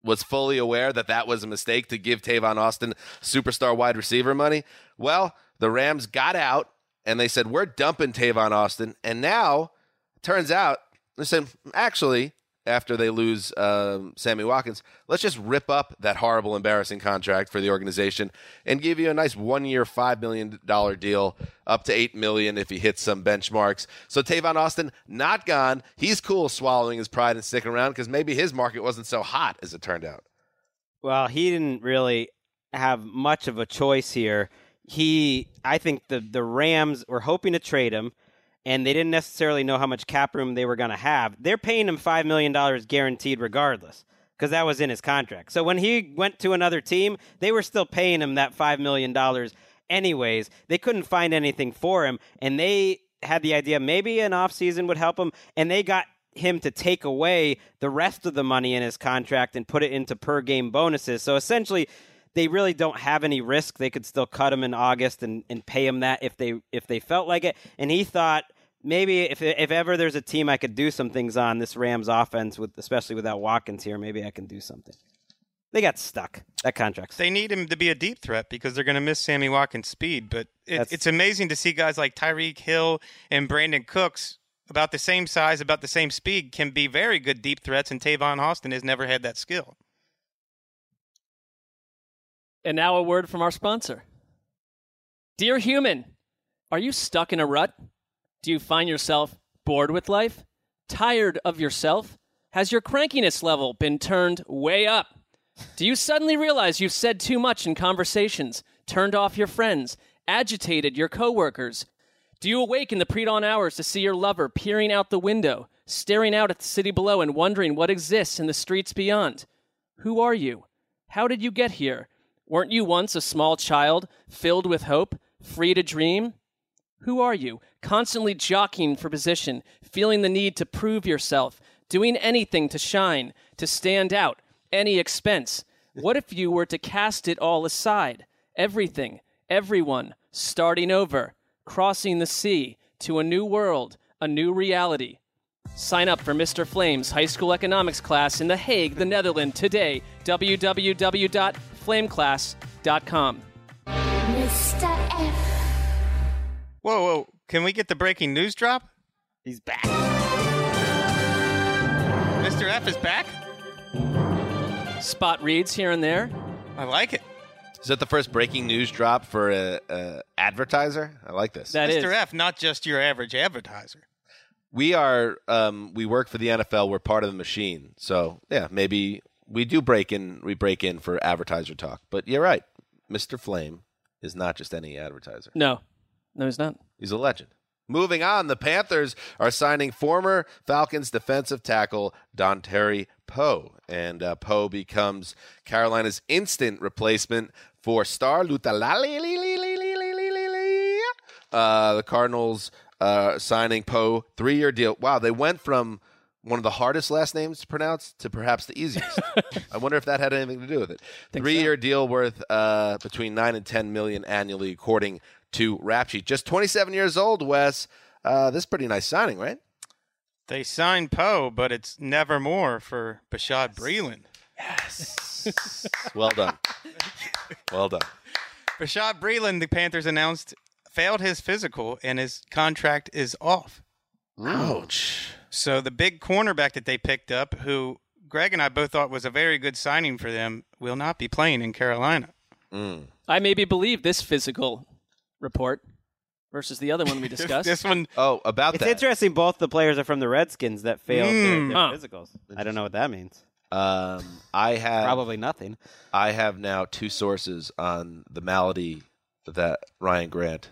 S2: was fully aware that that was a mistake to give Tavon Austin superstar wide receiver money. Well, the Rams got out and they said, We're dumping Tavon Austin. And now, turns out, they said, Actually, after they lose um, Sammy Watkins, let's just rip up that horrible, embarrassing contract for the organization and give you a nice one-year, five million dollar deal, up to eight million if he hits some benchmarks. So Tavon Austin not gone. He's cool swallowing his pride and sticking around because maybe his market wasn't so hot as it turned out.
S4: Well, he didn't really have much of a choice here. He, I think the the Rams were hoping to trade him, and they didn't necessarily know how much cap room they were going to have. They're paying him five million dollars guaranteed, regardless, because that was in his contract. So when he went to another team, they were still paying him that five million dollars anyways. They couldn't find anything for him, and they had the idea maybe an offseason would help him, and they got him to take away the rest of the money in his contract and put it into per game bonuses. So essentially, they really don't have any risk. They could still cut him in August and, and pay him that if they if they felt like it. And he thought maybe if if ever there's a team I could do some things on this Rams offense with especially without Watkins here, maybe I can do something. They got stuck. That contract.
S3: They need him to be a deep threat because they're going to miss Sammy Watkins' speed. But it, it's amazing to see guys like Tyreek Hill and Brandin Cooks, about the same size, about the same speed, can be very good deep threats. And Tavon Austin has never had that skill.
S5: And now a word from our sponsor. Dear human, are you stuck in a rut? Do you find yourself bored with life? Tired of yourself? Has your crankiness level been turned way up? Do you suddenly realize you've said too much in conversations, turned off your friends, agitated your coworkers? Do you awake in the pre dawn hours to see your lover peering out the window, staring out at the city below and wondering what exists in the streets beyond? Who are you? How did you get here? Weren't you once a small child, filled with hope, free to dream? Who are you? Constantly jockeying for position, feeling the need to prove yourself, doing anything to shine, to stand out, any expense. What if you were to cast it all aside? Everything, everyone, starting over, crossing the sea to a new world, a new reality. Sign up for Mr. Flame's high school economics class in The Hague, the Netherlands today. www.flameclass.com.
S9: Mr. F.
S3: Whoa, whoa. Can we get the breaking news drop?
S4: He's back.
S3: Mr. F is back?
S5: Spot reads here and there.
S3: I like it.
S2: Is that the first breaking news drop for a, a advertiser? I like this.
S3: Mr. F, not just your average advertiser.
S2: we are um, we work for the NFL. We're part of the machine. So yeah, maybe we do break in. We break in for advertiser talk. But you're right, Mr. Flame is not just any advertiser.
S5: No, no, he's not.
S2: He's a legend. Moving on, the Panthers are signing former Falcons defensive tackle Dontari Poe, and uh, Poe becomes Carolina's instant replacement for star Lotulelei. Uh, the Cardinals uh, signing Poe three-year deal. Wow, they went from one of the hardest last names to pronounce to perhaps the easiest. I wonder if that had anything to do with it. Three-year deal worth uh, between nine and ten million annually, according to Rap Sheet. Just 27 years old, Wes. Uh, this is pretty nice signing, right?
S3: They signed Poe, but it's never more for Bashaud Breeland. Yes.
S2: well done. well done.
S3: Bashaud Breeland, the Panthers announced, failed his physical and his contract is off.
S2: Ouch.
S3: So the big cornerback that they picked up, who Greg and I both thought was a very good signing for them, will not be playing in Carolina.
S5: I maybe believe this physical report versus the other one we discussed.
S3: this one,
S2: Oh, about that
S4: It's
S2: that.
S4: interesting. Both the players are from the Redskins that failed their,
S3: Mm.
S4: their
S5: Huh.
S4: physicals. I don't know what that means.
S2: Um, I have
S4: Probably nothing.
S2: I have now two sources on the malady that Ryan Grant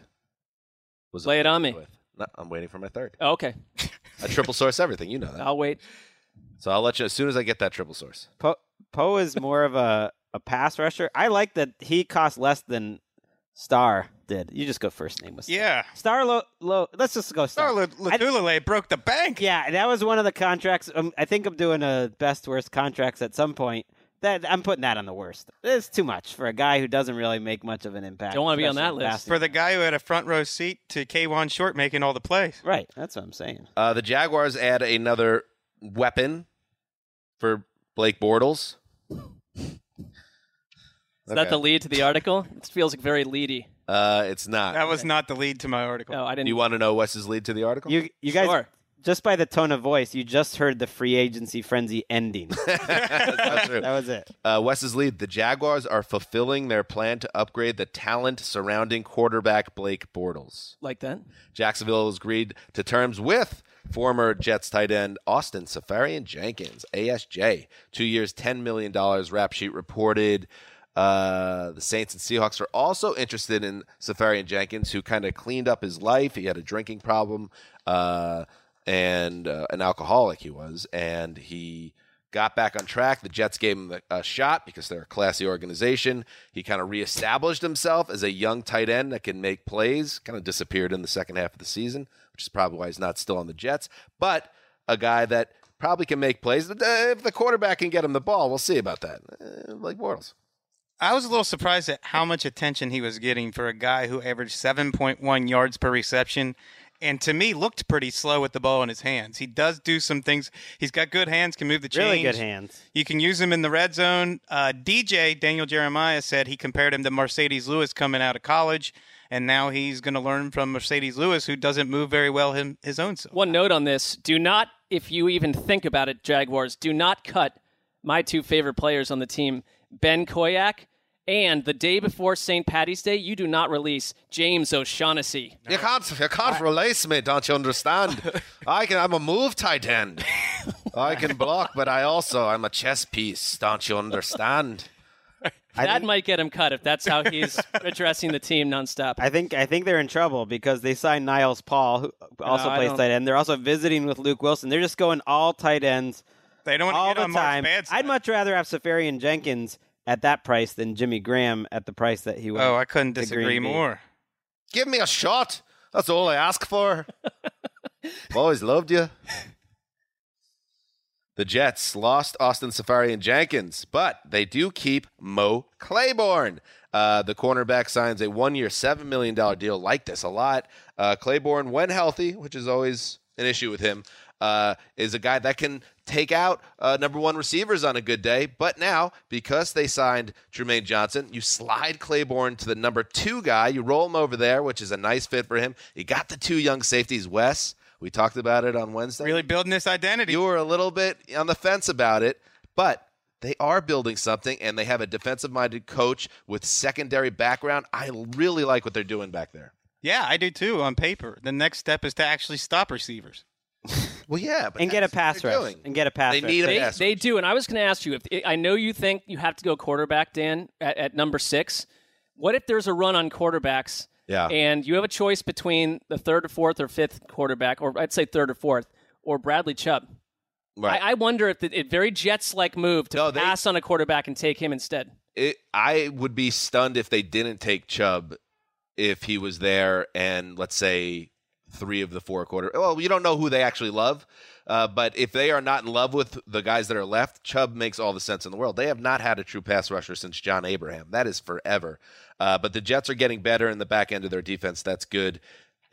S2: was.
S5: Lay it on me.
S2: With. No, I'm waiting for my third.
S5: Oh, okay,
S2: I triple source everything. You know that.
S5: I'll wait.
S2: So I'll let you as soon as I get that triple source.
S4: Poe Poe is more of a, a pass rusher. I like that he costs less than Star did. You just go first name with Star.
S3: yeah.
S4: Star low, low. Let's just go Star.
S3: Star Lotulelei broke the bank.
S4: Yeah, that was one of the contracts. Um, I think I'm doing a best worst contracts at some point. That I'm putting that on the worst. It's too much for a guy who doesn't really make much of an impact.
S5: Don't wanna be on that list.
S3: For the guy who had a front row seat to Kawann Short making all the plays.
S4: right, that's what I'm saying.
S2: Uh, the Jaguars add another weapon for Blake Bortles.
S5: Is that the lead to the article? It feels like very leady.
S2: Uh, it's not.
S3: That was not the lead to my article.
S5: Oh, I
S2: Do
S5: didn't.
S2: you want to know Wes's lead to the article?
S4: You you guys
S5: Sure.
S4: just by the tone of voice, you just heard the free agency frenzy ending.
S2: That's not true.
S4: that was it.
S2: Uh, Wes's lead. The Jaguars are fulfilling their plan to upgrade the talent surrounding quarterback Blake Bortles.
S5: like that.
S2: Jacksonville has agreed to terms with former Jets tight end Austin Seferian Jenkins, ASJ. Two years, $10 million. Rap sheet reported. Uh, the Saints and Seahawks are also interested in Seferian Jenkins, who kind of cleaned up his life. He had a drinking problem uh, and uh, an alcoholic, he was. And he got back on track. The Jets gave him a, shot because they're a classy organization. He kind of reestablished himself as a young tight end that can make plays. Kind of disappeared in the second half of the season, which is probably why he's not still on the Jets. But a guy that probably can make plays. Uh, If the quarterback can get him the ball, we'll see about that. Uh, Blake Bortles.
S3: I was a little surprised at how much attention he was getting for a guy who averaged 7.1 yards per reception and to me looked pretty slow with the ball in his hands. He does do some things. He's got good hands, can move the chains.
S4: Really good hands.
S3: You can use him in the red zone. Uh, DJ Daniel Jeremiah said he compared him to Marcedes Lewis coming out of college, and now he's going to learn from Marcedes Lewis, who doesn't move very well him, his own self.
S5: One note on this: Do not, if you even think about it, Jaguars, do not cut my two favorite players on the team, Ben Koyack. And the day before St. Patty's Day, you do not release James O'Shaughnessy.
S2: You can't, you can't release me, don't you understand? I can, I'm a move tight end. I can block, but I also, I'm a chess piece, don't you understand?
S5: that might get him cut if that's how he's addressing the team nonstop.
S4: I think I think they're in trouble because they signed Niles Paul, who also
S5: No, I
S4: plays tight end. They're also visiting with Luke Wilson. They're just going all tight ends.
S3: They don't
S4: all
S3: get
S4: the time. I'd much rather have Seferian Jenkins at that price than Jimmy Graham at the price that he was.
S3: Oh, I couldn't disagree
S4: Green
S3: more.
S2: Give me a shot. That's all I ask for. I've always loved you. The Jets lost Austin Seferian Jenkins, but they do keep Mo Claiborne. Uh, the cornerback signs a one-year, seven million dollar deal. Like this a lot. Uh, Claiborne, when healthy, which is always an issue with him, uh, is a guy that can take out uh, number one receivers on a good day. But now, because they signed Trumaine Johnson, you slide Claiborne to the number two guy. You roll him over there, which is a nice fit for him. You got the two young safeties, Wes. We talked about it on Wednesday.
S3: Really building this identity.
S2: You were a little bit on the fence about it, but they are building something, and they have a defensive-minded coach with secondary background. I really like what they're doing back there.
S3: Yeah, I do too. On paper, the next step is to actually stop receivers.
S2: Well, yeah, but
S4: and get a pass
S2: they're
S4: rush.
S2: doing.
S4: And get a pass
S2: They
S4: rush.
S2: need a
S5: They,
S2: pass
S5: they do, and I was going to ask you if I know you think you have to go quarterback, Dan, at, at number six. What if there's a run on quarterbacks?
S2: Yeah.
S5: And you have a choice between the third or fourth or fifth quarterback, or I'd say third or fourth, or Bradley Chubb.
S2: Right.
S5: I, I wonder if the, a very Jets-like move to
S2: No, they-
S5: pass on a quarterback and take him instead.
S2: it, I would be stunned if they didn't take Chubb if he was there and let's say three of the four quarter. Well, you don't know who they actually love, uh, but if they are not in love with the guys that are left, Chubb makes all the sense in the world. They have not had a true pass rusher since John Abraham. That is forever. Uh, but the Jets are getting better in the back end of their defense. That's good,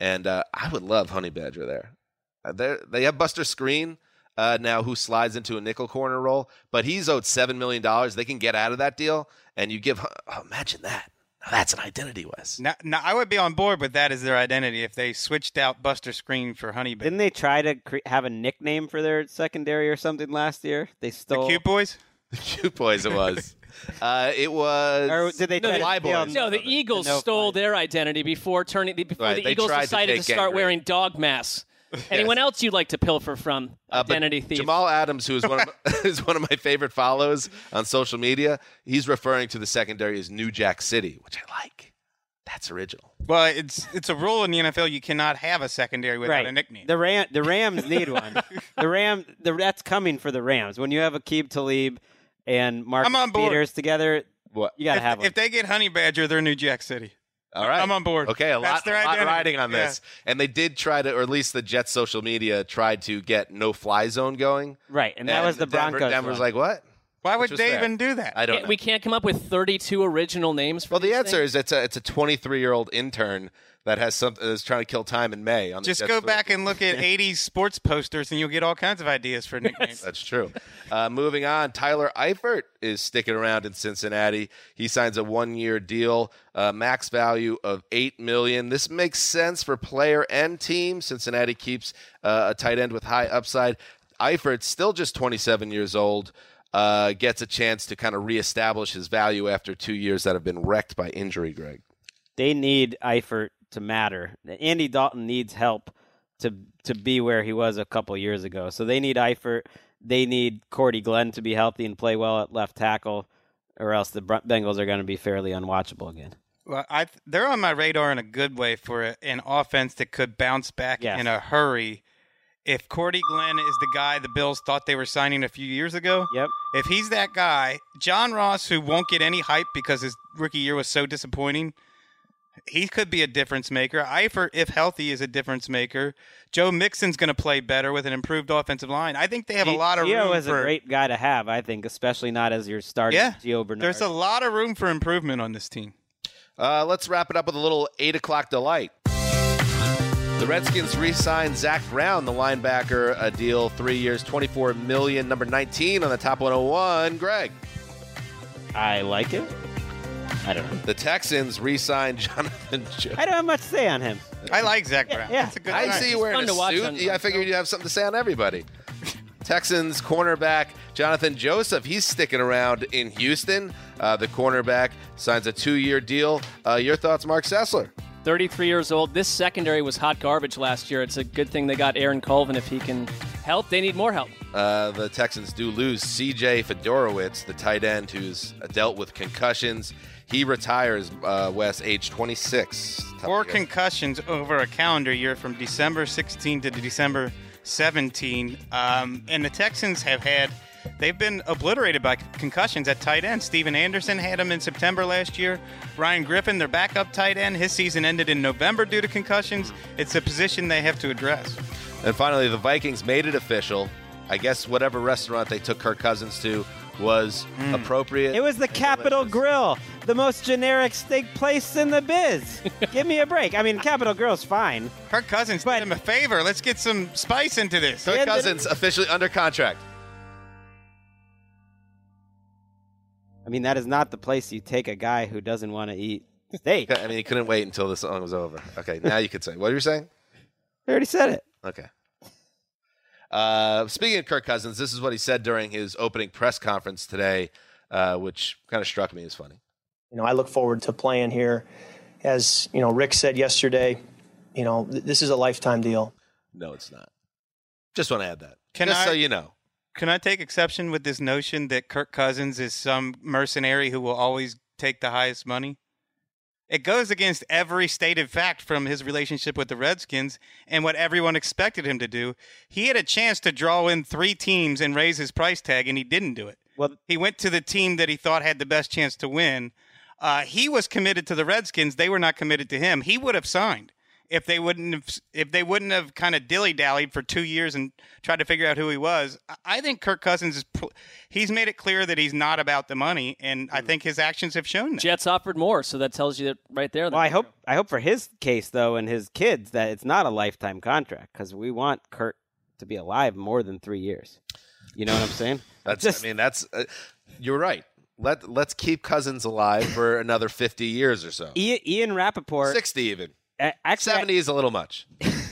S2: and uh, I would love Honey Badger there. Uh, they're- they have Buster Skrine. Uh, now, who slides into a nickel corner role, but he's owed seven million dollars. They can get out of that deal, and you give. Oh, imagine that. Now that's an identity, Wes.
S3: Now, now, I would be on board with that as their identity if they switched out Buster Skrine for Honey Badger.
S4: Didn't they try to cre- have a nickname for their secondary or something last year? They stole The.
S3: Cute Boys.
S2: The cute boys. It was. uh, it was.
S4: Or did they
S5: No,
S4: try
S5: the-
S4: to
S2: Fly
S4: steal-
S2: Boys.
S5: No, the Eagles
S4: No
S5: stole
S4: fly.
S5: their identity before turning before
S2: Right,
S5: the Eagles
S2: tried to
S5: decided to, start
S2: Gangrene.
S5: wearing dog masks. Anyone else you'd like to pilfer from?
S2: Uh, but
S5: Identity thief.
S2: Jamal Adams, who is one of my, is one of my favorite follows on social media, he's referring to the secondary as New Jack City, which I like. That's original.
S3: Well, it's it's a rule in the NFL. You cannot have a secondary without
S4: right.
S3: a nickname.
S4: The Ram, the Rams need one. the Ram, the that's coming for the Rams. When you have Aqib Talib and Mark
S3: I'm on board.
S4: Peters together,
S2: What?
S4: you gotta
S3: if,
S4: have one.
S3: if they get Honey Badger, they're New Jack City.
S2: All right.
S3: I'm on board.
S2: Okay, a
S3: That's
S2: lot,
S3: their
S2: a lot
S3: identity.
S2: riding on this. And they did try to, or at least the Jets social media tried to get no fly zone going.
S4: right, and that was the
S2: Denver,
S4: Broncos.
S2: Denver's
S4: one.
S2: like, what?
S3: Why would
S2: Which was
S3: they
S2: fair.
S3: even do that?
S2: I don't
S5: Can't-
S2: know.
S5: we can't come up with 32 original names for
S2: well, the
S5: these
S2: answer
S5: things?
S2: is it's a it's a 23 year old intern that has something that's trying to kill time in May. On
S3: Just
S2: Jets
S3: go
S2: Twitter.
S3: back and look at 80s sports posters, and you'll get all kinds of ideas for nicknames.
S2: That's true. Uh, moving on, Tyler Eifert is sticking around in Cincinnati. He signs a one-year deal, uh, max value of eight million. This makes sense for player and team. Cincinnati keeps uh, a tight end with high upside. Eifert, still just 27 years old, uh, gets a chance to kind of reestablish his value after two years that have been wrecked by injury. Greg.
S4: they need Eifert to matter. Andy Dalton needs help to to be where he was a couple years ago. So they need Eifert. They need Cordy Glenn to be healthy and play well at left tackle, or else the Bengals are going to be fairly unwatchable again.
S3: Well, I they're on my radar in a good way for a, an offense that could bounce back
S4: Yes.
S3: in a hurry. If Cordy Glenn is the guy the Bills thought they were signing a few years ago,
S4: Yep.
S3: if he's that guy, John Ross, who won't get any hype because his rookie year was so disappointing, He could be a difference maker. Eifert, if healthy, is a difference maker. Joe Mixon's going to play better with an improved offensive line. I think they have a
S4: G-
S3: lot of
S4: Gio
S3: room
S4: is
S3: for
S4: a great guy to have, I think, especially not as your starting
S3: yeah.
S4: Gio Bernard.
S3: There's a lot of room for improvement on this team.
S2: Uh, let's wrap it up with a little eight o'clock delight. The Redskins re-signed Zach Brown, the linebacker, a deal three years, twenty-four million. Number nineteen on the top one hundred one. Greg,
S4: I like it. I don't know.
S2: the Texans re-signed Jonathan. Jo-
S4: I don't have much to say on him.
S3: I like Zach Brown.
S4: yeah.
S3: That's a good
S2: I
S3: sign.
S2: see you wearing a
S5: to watch
S2: suit.
S5: on-
S2: Yeah, I figured you'd have something to say on everybody. Texans cornerback Jonathan Joseph, he's sticking around in Houston. Uh, the cornerback signs a two-year deal. Uh, your thoughts, Marc Sessler?
S5: 33 years old. This secondary was hot garbage last year. It's a good thing they got Aaron Colvin if he can help. They need more help.
S2: Uh, the Texans do lose C.J. Fedorowicz, the tight end who's dealt with concussions. He retires, uh, Wes, age 26. Tough
S3: Four
S2: to
S3: concussions over a calendar year from December 16 to December 17. Um, and the Texans have had, they've been obliterated by concussions at tight end. Stephen Anderson had them in September last year. Ryan Griffin, their backup tight end, his season ended in November due to concussions. It's a position they have to address.
S2: And finally, the Vikings made it official. I guess whatever restaurant they took Kirk Cousins to was appropriate.
S4: It was the Capital Grille, the most generic steak place in the biz. Give me a break. I mean, Capital Grille's fine.
S3: Kirk Cousins did him a favor. Let's get some spice into this.
S2: Kirk Cousins officially under contract.
S4: I mean, that is not the place you take a guy who doesn't want to eat steak.
S2: I mean, he couldn't wait until the song was over. Okay, now you could say. What are you saying?
S4: I already said it.
S2: Okay. Uh, speaking of Kirk Cousins, this is what he said during his opening press conference today, uh, which kind of struck me as funny.
S10: You know, I look forward to playing here. As you know, Rick said yesterday, you know, th- this is a lifetime deal.
S2: No, it's not. Just want to add that.
S3: Can
S2: Just
S3: I-
S2: so you know.
S3: Can I take exception with this notion that Kirk Cousins is some mercenary who will always take the highest money? It goes against every stated fact from his relationship with the Redskins and what everyone expected him to do. He had a chance to draw in three teams and raise his price tag, and he didn't do it.
S4: Well,
S3: he went to the team that he thought had the best chance to win. Uh, he was committed to the Redskins. They were not committed to him. He would have signed if they wouldn't have if they wouldn't have kind of dilly dallied for two years and tried to figure out who he was. I- I think Kirk Cousins is he's made it clear that he's not about the money, and I think his actions have shown that.
S5: Jets offered more, so that tells you that right there.
S4: Well, I hope I hope for his case though and his kids that it's not a lifetime contract because we want Kurt to be alive more than three years. You know what I'm saying?
S2: That's.
S4: Just-
S2: I mean, that's. Uh, you're right. Let Let's keep Cousins alive for another 50 years or so.
S4: Ian, Ian Rapoport,
S2: 60 even.
S4: uh, actually,
S2: 70 is a little much.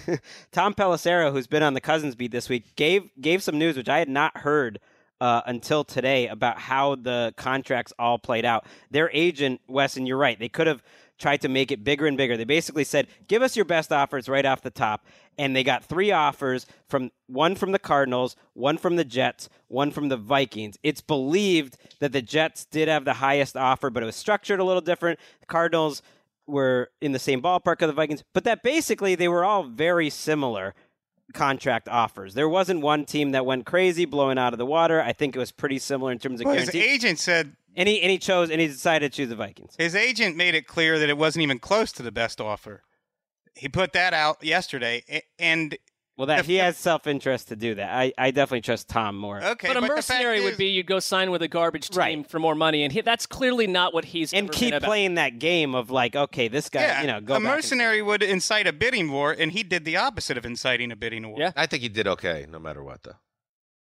S4: Tom Pelissero, who's been on the Cousins beat this week, gave gave some news which I had not heard uh, until today about how the contracts all played out. Their agent, Wes, and you're right, they could have tried to make it bigger and bigger. They basically said, "Give us your best offers right off the top," and they got three offers from one from the Cardinals, one from the Jets, one from the Vikings. It's believed that the Jets did have the highest offer, but it was structured a little different. The Cardinals were in the same ballpark of the Vikings, but that basically they were all very similar contract offers. There wasn't one team that went crazy, blowing out of the water. I think it was pretty similar in terms of
S3: Well, his agent said
S4: and he and he chose and he decided to choose the Vikings.
S3: his agent made it clear that it wasn't even close to the best offer. He put that out yesterday, and
S4: Well, that he has self interest to do that. I, I definitely trust Tom more.
S3: okay,
S5: but a
S3: the fact
S5: mercenary
S3: is-
S5: would be you'd go sign with a garbage team
S4: Right.
S5: for more money, and he, that's clearly not what he's
S4: and
S5: ever
S4: keep
S5: been about.
S4: playing that game of like, okay, this guy,
S3: yeah,
S4: you know, go
S3: a
S4: back and-
S3: mercenary would incite a bidding war, and he did the opposite of inciting a bidding war.
S5: Yeah.
S2: I think he did okay, no matter what, though.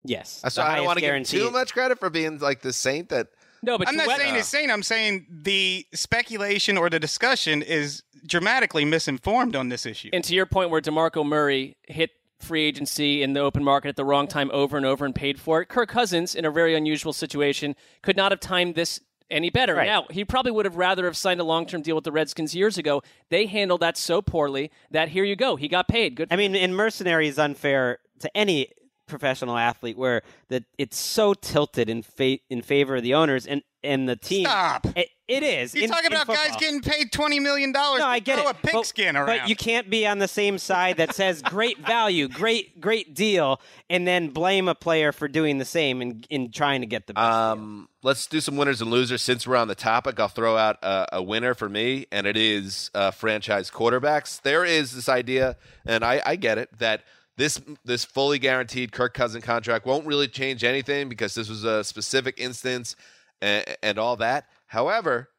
S4: yes,
S2: So
S4: the
S2: I don't
S4: highest
S2: want to give him
S4: guarantee.
S2: too much credit for being like the saint that.
S5: No, but
S3: I'm
S5: to
S3: not
S5: Wes-
S3: saying he's saying. I'm saying the speculation or the discussion is dramatically misinformed on this issue.
S5: And to your point, where Demarco Murray hit free agency in the open market at the wrong time over and over and paid for it, Kirk Cousins, in a very unusual situation, could not have timed this any better.
S4: Right.
S5: Now, he probably would have rather have signed a long-term deal with the Redskins years ago. They handled that so poorly that here you go, he got paid. Good.
S4: I mean, in mercenary is unfair to any professional athlete where that it's so tilted in fa- in favor of the owners and and the team.
S3: Stop.
S4: It, It is.
S3: You
S4: in-
S3: talk
S4: in
S3: about guys getting paid twenty million dollars
S4: No,
S3: to
S4: I get
S3: throw
S4: it.
S3: a pigskin
S4: but,
S3: around.
S4: But you can't be on the same side that says great value, great great deal, and then blame a player for doing the same and in trying to get the best.
S2: Um, let's do some winners and losers. Since we're on the topic, I'll throw out a, a winner for me, and it is uh, franchise quarterbacks. There is this idea, and I, I get it, that this this fully guaranteed Kirk Cousin contract won't really change anything because this was a specific instance and, and all that. However,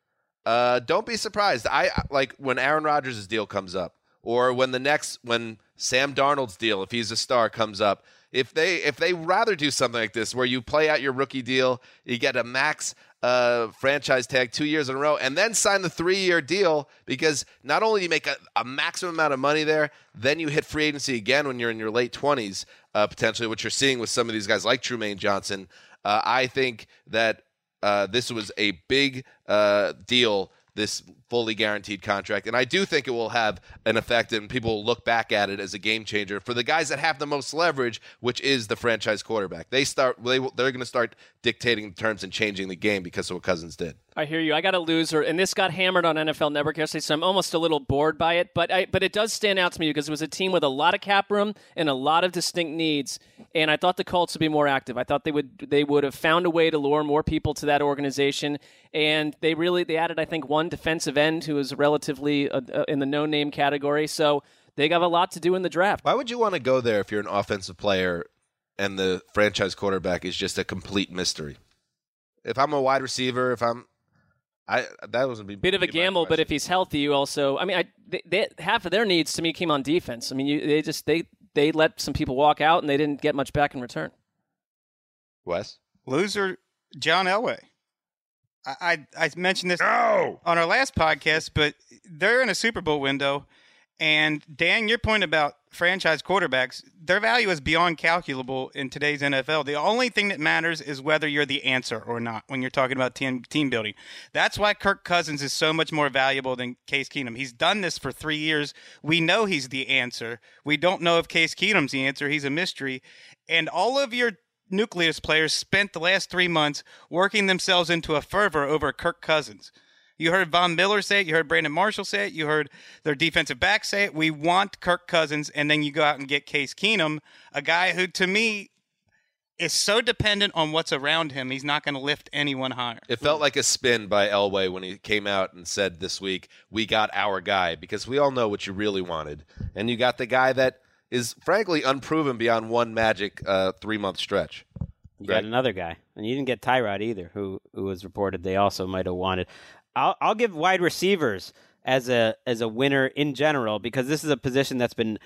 S2: uh, don't be surprised. I like when Aaron Rodgers' deal comes up, or when the next when Sam Darnold's deal, if he's a star, comes up. If they if they rather do something like this, where you play out your rookie deal, you get a max uh, franchise tag two years in a row, and then sign the three year deal, because not only do you make a, a maximum amount of money there, then you hit free agency again when you're in your late twenties, uh, potentially, which you're seeing with some of these guys like Trumaine Johnson. Uh, I think that uh, this was a big uh, deal, this fully guaranteed contract. And I do think it will have an effect, and people will look back at it as a game changer for the guys that have the most leverage, which is the franchise quarterback. They start, they, they're going to start dictating terms and changing the game because of what Cousins did.
S5: I hear you. I got a loser, and this got hammered on NFL Network yesterday, so I'm almost a little bored by it. But I, but it does stand out to me because it was a team with a lot of cap room and a lot of distinct needs, and I thought the Colts would be more active. I thought they would they would have found a way to lure more people to that organization, and they really they added I think one defensive end who is relatively uh, uh, in the no name category. So they got a lot to do in the draft.
S2: Why would you want to go there if you're an offensive player and the franchise quarterback is just a complete mystery? If I'm a wide receiver, if I'm I that was a be
S5: Bit of a gamble, but if he's healthy, you also. I mean, I they, they, half of their needs to me came on defense. I mean, you, they just they they let some people walk out and they didn't get much back in return.
S2: Wes
S3: loser John Elway. I, I I mentioned this on our last podcast, but they're in a Super Bowl window. And Dan, your point about franchise quarterbacks, their value is beyond calculable in today's NFL. The only thing that matters is whether you're the answer or not when you're talking about team team building. That's why Kirk Cousins is so much more valuable than Case Keenum. He's done this for three years. We know he's the answer. We don't know if Case Keenum's the answer. He's a mystery. And all of your nucleus players spent the last three months working themselves into a fervor over Kirk Cousins. You heard Von Miller say it. You heard Brandon Marshall say it. You heard their defensive back say it. We want Kirk Cousins, and then you go out and get Case Keenum, a guy who, to me, is so dependent on what's around him. He's not going to lift anyone higher.
S2: It felt like a spin by Elway when he came out and said this week, "We got our guy," because we all know what you really wanted, and you got the guy that is frankly unproven beyond one magic uh, three month stretch.
S4: You got another guy, and you didn't get Tyrod either, who who was reported they also might have wanted. I'll I'll give wide receivers as a as a winner in general because this is a position that's been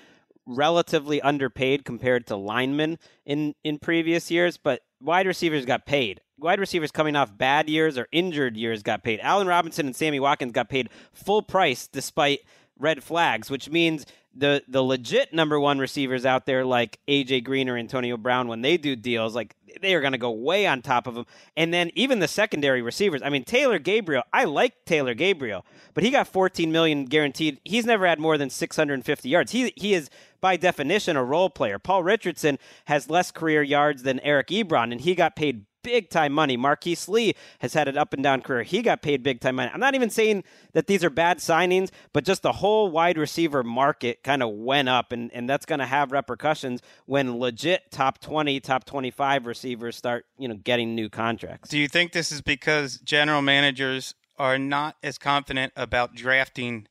S4: relatively underpaid compared to linemen in in previous years, but wide receivers got paid. Wide receivers coming off bad years or injured years got paid. Allen Robinson and Sammy Watkins got paid full price despite red flags, which means the the legit number one receivers out there like AJ Green or Antonio Brown when they do deals like they are going to go way on top of them. And then even the secondary receivers. I mean Taylor Gabriel, I like Taylor Gabriel, but he got 14 million guaranteed. He's never had more than 650 yards. He he is by definition a role player. Paul Richardson has less career yards than Eric Ebron and he got paid big time money. Marquise Lee has had an up and down career. He got paid big time money. I'm not even saying that these are bad signings, but just the whole wide receiver market kind of went up, and, and that's going to have repercussions when legit top 20, top 25 receivers start, you know, getting new contracts.
S3: Do you think this is because general managers are not as confident about drafting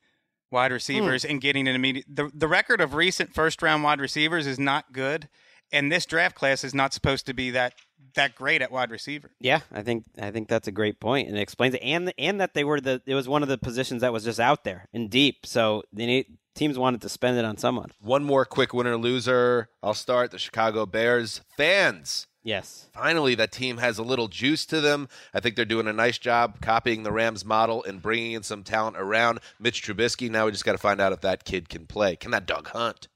S3: wide hmm. receivers and getting an immediate? The, the record of recent first round wide receivers is not good, and this draft class is not supposed to be that that great at wide receiver.
S4: Yeah, I think I think that's a great point, and it explains it, and and that they were the it was one of the positions that was just out there and deep, so they need, teams wanted to spend it on someone.
S2: One more quick winner loser. I'll start the Chicago Bears fans.
S4: Yes.
S2: Finally, that team has a little juice to them. I think they're doing a nice job copying the Rams model and bringing in some talent around Mitch Trubisky. Now we just got to find out if that kid can play. Can that dog hunt?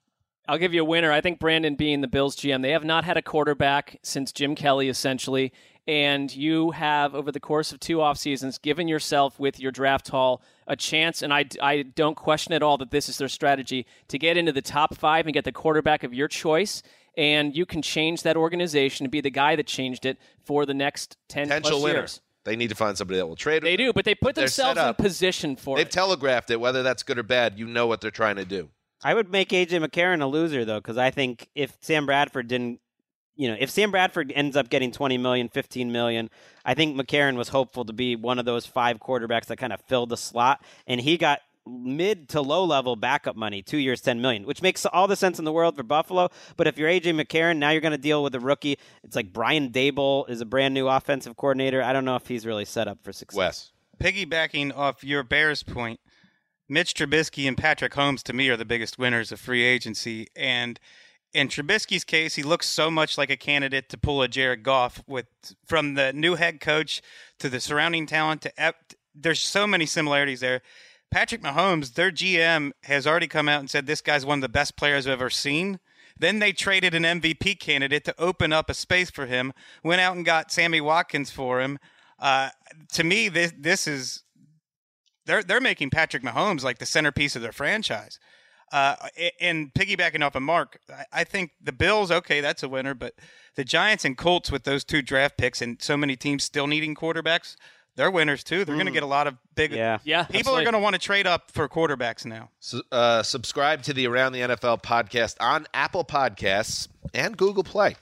S5: I'll give you a winner. I think Brandon Beane the Bills GM, they have not had a quarterback since Jim Kelly, essentially. And you have, over the course of two off seasons, given yourself with your draft haul a chance. And I, I don't question at all that this is their strategy to get into the top five and get the quarterback of your choice. And you can change that organization and be the guy that changed it for the next 10
S2: Potential
S5: plus
S2: winner.
S5: years.
S2: They need to find somebody that will trade. Them.
S5: They do, but they put
S2: they're
S5: themselves in position for it.
S2: They've telegraphed it. Whether that's good or bad, you know what they're trying to do.
S4: I would make AJ McCarron a loser though, because I think if Sam Bradford didn't, you know, if Sam Bradford ends up getting 20 million, 15 million, I think McCarron was hopeful to be one of those five quarterbacks that kind of filled the slot, and he got mid to low level backup money, two years, 10 million, which makes all the sense in the world for Buffalo. But if you're AJ McCarron, now you're going to deal with a rookie. It's like Brian Daboll is a brand new offensive coordinator. I don't know if he's really set up for success.
S2: Wes.
S3: Piggybacking off your Bears point, Mitch Trubisky and Patrick Mahomes to me are the biggest winners of free agency. And in Trubisky's case, he looks so much like a candidate to pull a Jared Goff with from the new head coach to the surrounding talent to there's so many similarities there. Patrick Mahomes, their GM has already come out and said this guy's one of the best players I've ever seen. Then they traded an MVP candidate to open up a space for him. Went out and got Sammy Watkins for him. Uh, to me, this this is they're they're making Patrick Mahomes like the centerpiece of their franchise. Uh, and piggybacking off of Mark, I- I think the Bills, okay, that's a winner, but the Giants and Colts with those two draft picks and so many teams still needing quarterbacks, they're winners too. They're going to
S2: Mm.
S3: get a lot of big.
S4: Yeah,
S5: yeah.
S3: People
S5: absolutely.
S3: are going to want to trade up for quarterbacks now.
S2: So, uh, subscribe to the Around the NFL podcast on Apple Podcasts and Google Play.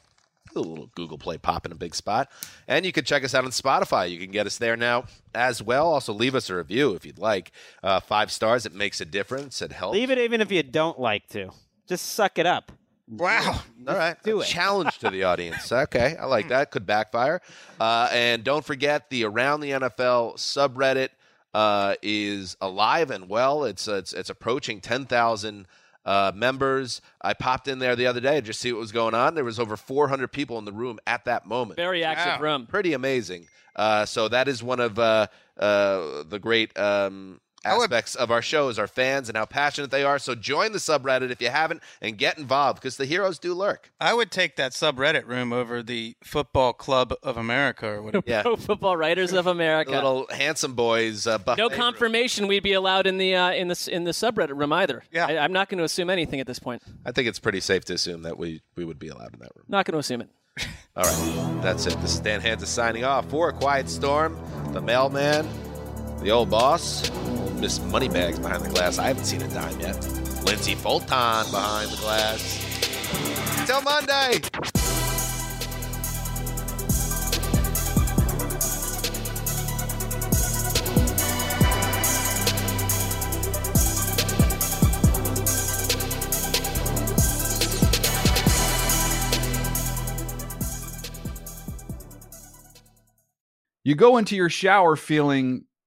S2: A little Google Play pop in a big spot. And you can check us out on Spotify. You can get us there now as well. Also, leave us a review if you'd like. Uh, five stars, it makes a difference. It helps.
S4: Leave it even if you don't like to. Just suck it up.
S3: Wow.
S2: All right.
S4: do
S2: A
S4: it.
S2: Challenge to the audience. Okay. I like that. Could backfire. Uh, and don't forget the Around the NFL subreddit uh, is alive and well. It's it's, it's approaching 10,000 uh, members. I popped in there the other day to just see what was going on. There was over 400 people in the room at that moment.
S5: Very active
S3: Wow.
S5: room.
S2: Pretty amazing. Uh, so that is one of uh, uh, the great um,
S3: I would-
S2: aspects of our show is our fans and how passionate they are. So join the subreddit if you haven't and get involved because the heroes do lurk.
S3: I would take that subreddit room over the Football Club of America or whatever.
S2: Yeah.
S5: Pro Football Writers of America.
S2: little handsome boys. Uh, buffet
S5: no
S2: room.
S5: confirmation we'd be allowed in the uh, in the in the subreddit room either.
S3: Yeah.
S5: I, I'm not going to assume anything at this point.
S2: I think it's pretty safe to assume that we, we would be allowed in that room.
S5: Not going to assume it.
S2: All right, that's it. This is Dan Hanzus signing off for a quiet storm. The mailman, the old boss, Miss Moneybags behind the glass. I haven't seen a dime yet. Lindsey Fulton behind the glass. Till Monday.
S11: You go into your shower feeling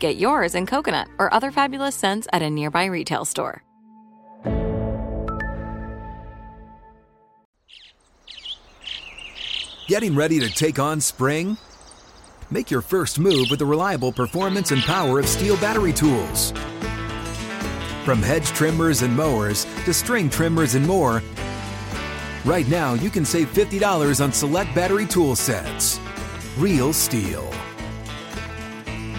S12: Get yours in coconut or other fabulous scents at a nearby retail store.
S13: Getting ready to take on spring? Make your first move with the reliable performance and power of STIHL battery tools. From hedge trimmers and mowers to string trimmers and more, right now you can save $50 on select battery tool sets. Real STIHL.